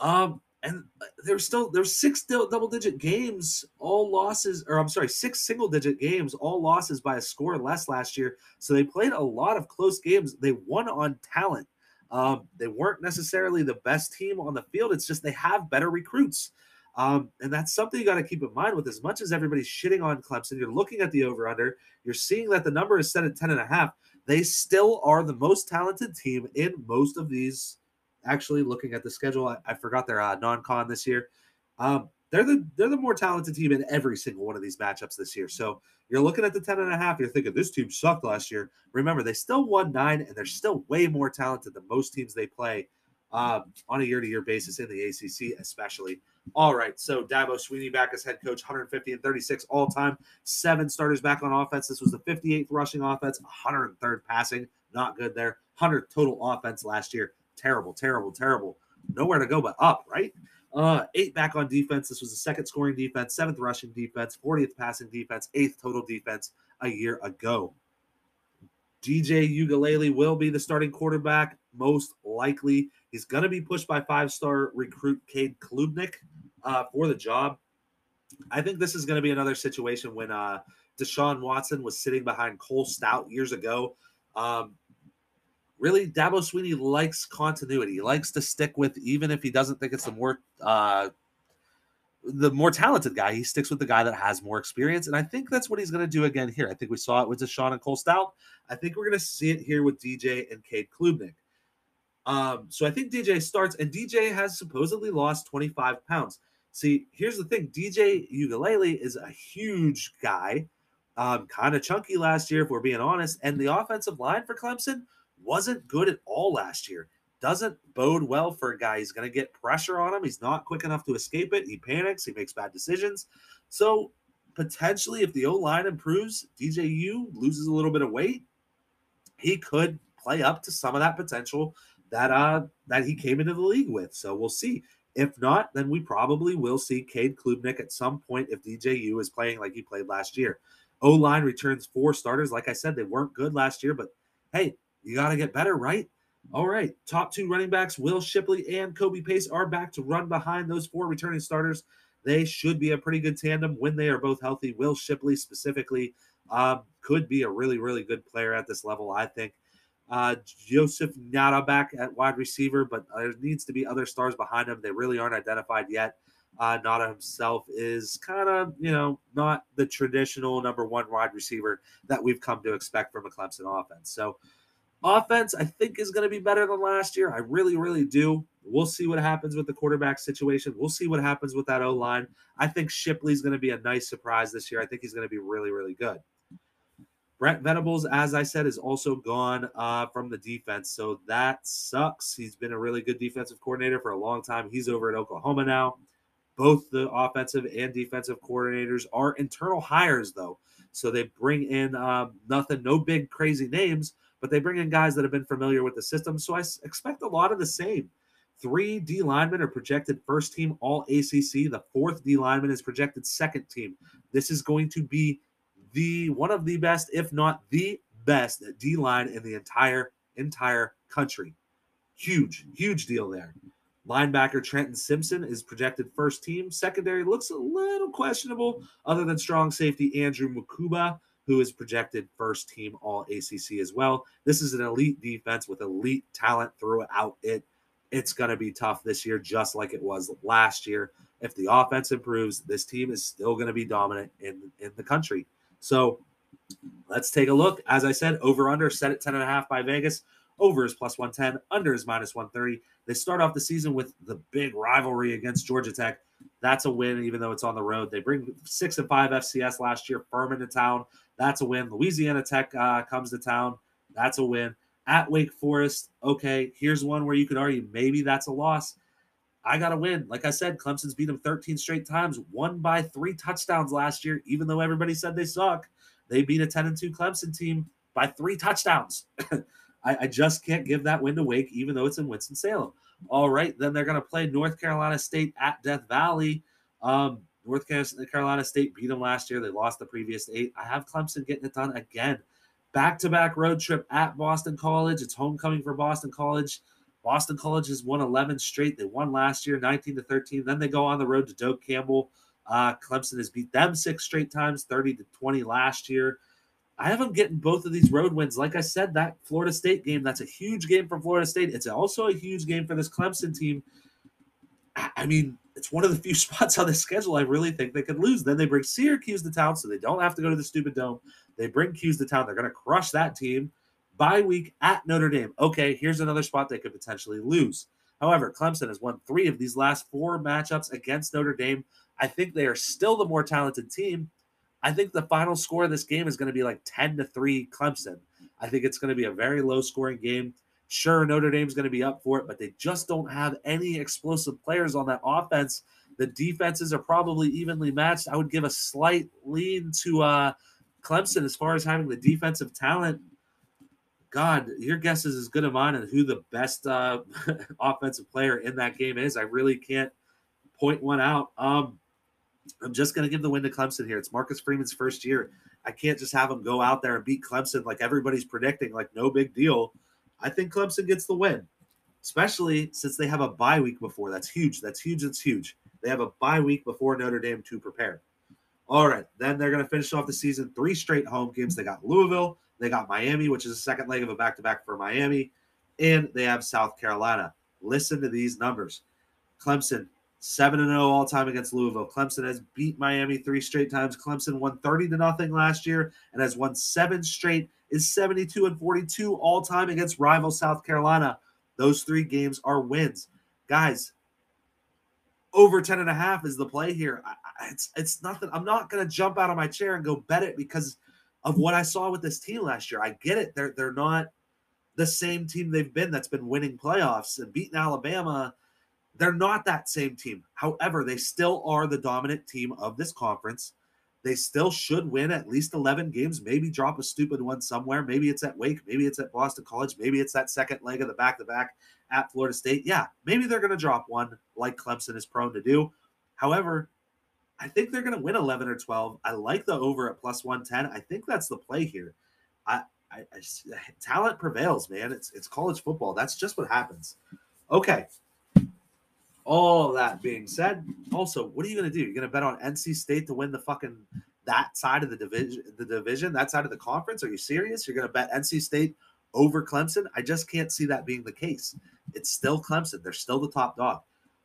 Um, and there's still there's six double digit games, all losses, or I'm sorry, six single digit games, all losses by a score less last year. So they played a lot of close games. They won on talent. Um, they weren't necessarily the best team on the field. It's just they have better recruits. Um, and that's something you got to keep in mind with as much as everybody's shitting on Clemson, you're looking at the over under, you're seeing that the number is set at 10 and a half. They still are the most talented team in most of these. Actually, looking at the schedule, I, I forgot their uh, non-con this year. Um, they're the they're the more talented team in every single one of these matchups this year. So you're looking at the 10 and a half, you're thinking this team sucked last year. Remember, they still won nine, and they're still way more talented than most teams they play um, on a year-to-year basis in the ACC, especially. All right, so Dabo Swinney back as head coach, 150 and 36 all time, seven starters back on offense. This was the 58th rushing offense, 103rd passing, not good there. 100 total offense last year, terrible, terrible, terrible. Nowhere to go but up, right? Uh, eight back on defense. This was the second scoring defense, seventh rushing defense, 40th passing defense, eighth total defense a year ago. DJ Uiagalelei will be the starting quarterback, most likely. He's going to be pushed by five star recruit Cade Klubnik uh, for the job. I think this is going to be another situation when uh, Deshaun Watson was sitting behind Cole Stoudt years ago. Um, really, Dabo Swinney likes continuity. He likes to stick with, even if he doesn't think it's the more uh, the more talented guy, he sticks with the guy that has more experience. And I think that's what he's going to do again here. I think we saw it with Deshaun and Cole Stoudt. I think we're going to see it here with DJ and Cade Klubnik. Um, so I think DJ starts, and DJ has supposedly lost 25 pounds. See, here's the thing DJ Uiagalelei is a huge guy, um, kind of chunky last year, if we're being honest. And the offensive line for Clemson wasn't good at all last year doesn't bode well for a guy. He's going to get pressure on him. He's not quick enough to escape it. He panics. He makes bad decisions. So potentially, if the O line improves, DJU loses a little bit of weight, he could play up to some of that potential that uh that he came into the league with. So we'll see. If not, then we probably will see Cade Klubnik at some point if DJU is playing like he played last year. O line returns four starters. Like I said, they weren't good last year, but hey, you got to get better, right? All right. Top two running backs, Will Shipley and Kobe Pace, are back to run behind those four returning starters. They should be a pretty good tandem when they are both healthy. Will Shipley, specifically, um, could be a really, really good player at this level, I think. Uh, Joseph back at wide receiver, but there needs to be other stars behind him. They really aren't identified yet. Uh, himself is kind of, you know, not the traditional number one wide receiver that we've come to expect from a Clemson offense. So, offense, I think, is going to be better than last year. I really, really do. We'll see what happens with the quarterback situation. We'll see what happens with that O line. I think Shipley's going to be a nice surprise this year. I think he's going to be really, really good. Brent Venables, as I said, is also gone uh, from the defense. So that sucks. He's been a really good defensive coordinator for a long time. He's over at Oklahoma now. Both the offensive and defensive coordinators are internal hires, though. So they bring in um, nothing, no big crazy names, but they bring in guys that have been familiar with the system. So I expect a lot of the same. Three D linemen are projected first team all ACC. The fourth D lineman is projected second team. This is going to be the one of the best, if not the best, D line in the entire entire country. Huge, huge deal there. Linebacker Trenton Simpson is projected first team. Secondary looks a little questionable, other than strong safety Andrew Mukuba, who is projected first team All ACC as well. This is an elite defense with elite talent throughout it. It's going to be tough this year, just like it was last year. If the offense improves, this team is still going to be dominant in, in the country. So let's take a look. As I said, over under set at 10 and a half by Vegas. Over is plus 110, under is minus 130. They start off the season with the big rivalry against Georgia Tech. That's a win, even though it's on the road. They bring six and five FCS last year. Furman to town. That's a win. Louisiana Tech uh, comes to town. That's a win. At Wake Forest, okay, here's one where you could argue maybe that's a loss. I got to win. Like I said, Clemson's beat them 13 straight times, won by three touchdowns last year, even though everybody said they suck. They beat a 10 and 2 Clemson team by three touchdowns. I, I, just can't give that win to Wake, even though it's in Winston-Salem. All right, then they're going to play North Carolina State at Death Valley. Um, North Carolina State beat them last year. They lost the previous eight. I have Clemson getting it done again. Back to back road trip at Boston College. It's homecoming for Boston College. Boston College has won 11 straight. They won last year, 19 to 13. Then they go on the road to Doak Campbell. Uh, Clemson has beat them six straight times, 30 to 20 last year. I have them getting both of these road wins. Like I said, that Florida State game, that's a huge game for Florida State. It's also a huge game for this Clemson team. I mean, it's one of the few spots on the schedule I really think they could lose. Then they bring Syracuse to town, so they don't have to go to the stupid dome. They bring Cuse to town. They're going to crush that team bye week at Notre Dame. Okay, here's another spot they could potentially lose. However, Clemson has won three of these last four matchups against Notre Dame. I think they are still the more talented team. I think the final score of this game is going to be like 10 to 3 Clemson. I think it's going to be a very low scoring game. Sure, Notre Dame's going to be up for it, but they just don't have any explosive players on that offense. The defenses are probably evenly matched. I would give a slight lean to uh, Clemson as far as having the defensive talent God, your guess is as good as mine on who the best uh, offensive player in that game is. I really can't point one out. Um, I'm just going to give the win to Clemson here. It's Marcus Freeman's first year. I can't just have him go out there and beat Clemson like everybody's predicting, like no big deal. I think Clemson gets the win, especially since they have a bye week before. That's huge. That's huge. That's huge. They have a bye week before Notre Dame to prepare. All right. Then they're going to finish off the season three straight home games. They got Louisville, they got Miami, which is a second leg of a back to back for Miami, and they have South Carolina. Listen to these numbers Clemson, 7 0 all time against Louisville. Clemson has beat Miami three straight times. Clemson won 30 to nothing last year and has won seven straight, is 72 and 42 all time against rival South Carolina. Those three games are wins. Guys, over 10 and a half is the play here. It's it's nothing. I'm not going to jump out of my chair and go bet it because of what I saw with this team last year. I get it. They're they're not the same team they've been that's been winning playoffs and beating Alabama. They're not that same team. However, they still are the dominant team of this conference. They still should win at least 11 games, maybe drop a stupid one somewhere. Maybe it's at Wake, maybe it's at Boston College, maybe it's that second leg of the back to back at Florida State. Yeah, maybe they're going to drop one like Clemson is prone to do. However, I think they're going to win 11 or 12. I like the over at plus 110. I think that's the play here. I, I, I talent prevails, man. It's it's college football. That's just what happens. Okay. All that being said, also, what are you going to do? You're going to bet on NC State to win the fucking that side of the division, the division, that side of the conference? Are you serious? You're going to bet NC State over Clemson? I just can't see that being the case. It's still Clemson. They're still the top dog.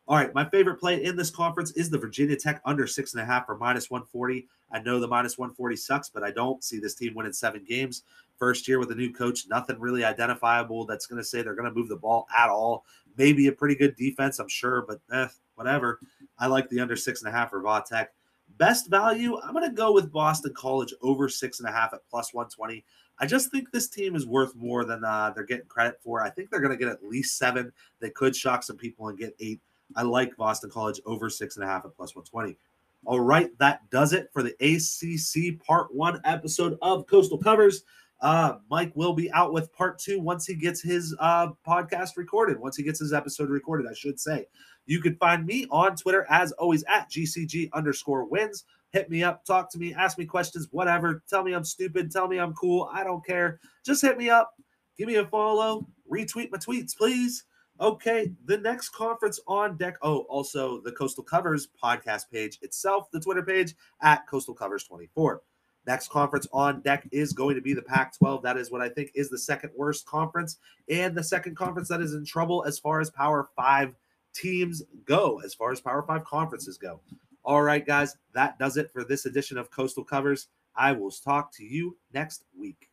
All right, my favorite play in this conference is the Virginia Tech under six and a half or minus 140. I know the minus 140 sucks, but I don't see this team winning seven games. First year with a new coach, nothing really identifiable that's going to say they're going to move the ball at all. Maybe a pretty good defense, I'm sure, but eh, whatever. I like the under six and a half for Va Tech. Best value, I'm going to go with Boston College over six and a half at plus 120. I just think this team is worth more than uh, they're getting credit for. I think they're going to get at least seven. They could shock some people and get eight. I like Boston College over six and a half at plus 120. All right, that does it for the ACC Part One episode of Coastal Covers. Uh, Mike will be out with part two once he gets his uh, podcast recorded, once he gets his episode recorded, I should say. You can find me on Twitter as always at GCG underscore wins. Hit me up, talk to me, ask me questions, whatever. Tell me I'm stupid, tell me I'm cool. I don't care. Just hit me up, give me a follow, retweet my tweets, please. Okay, the next conference on deck. Oh, also the Coastal Covers podcast page itself, the Twitter page at Coastal Covers 24. Next conference on deck is going to be the Pac 12. That is what I think is the second worst conference and the second conference that is in trouble as far as Power Five teams go, as far as Power Five conferences go. All right, guys, that does it for this edition of Coastal Covers. I will talk to you next week.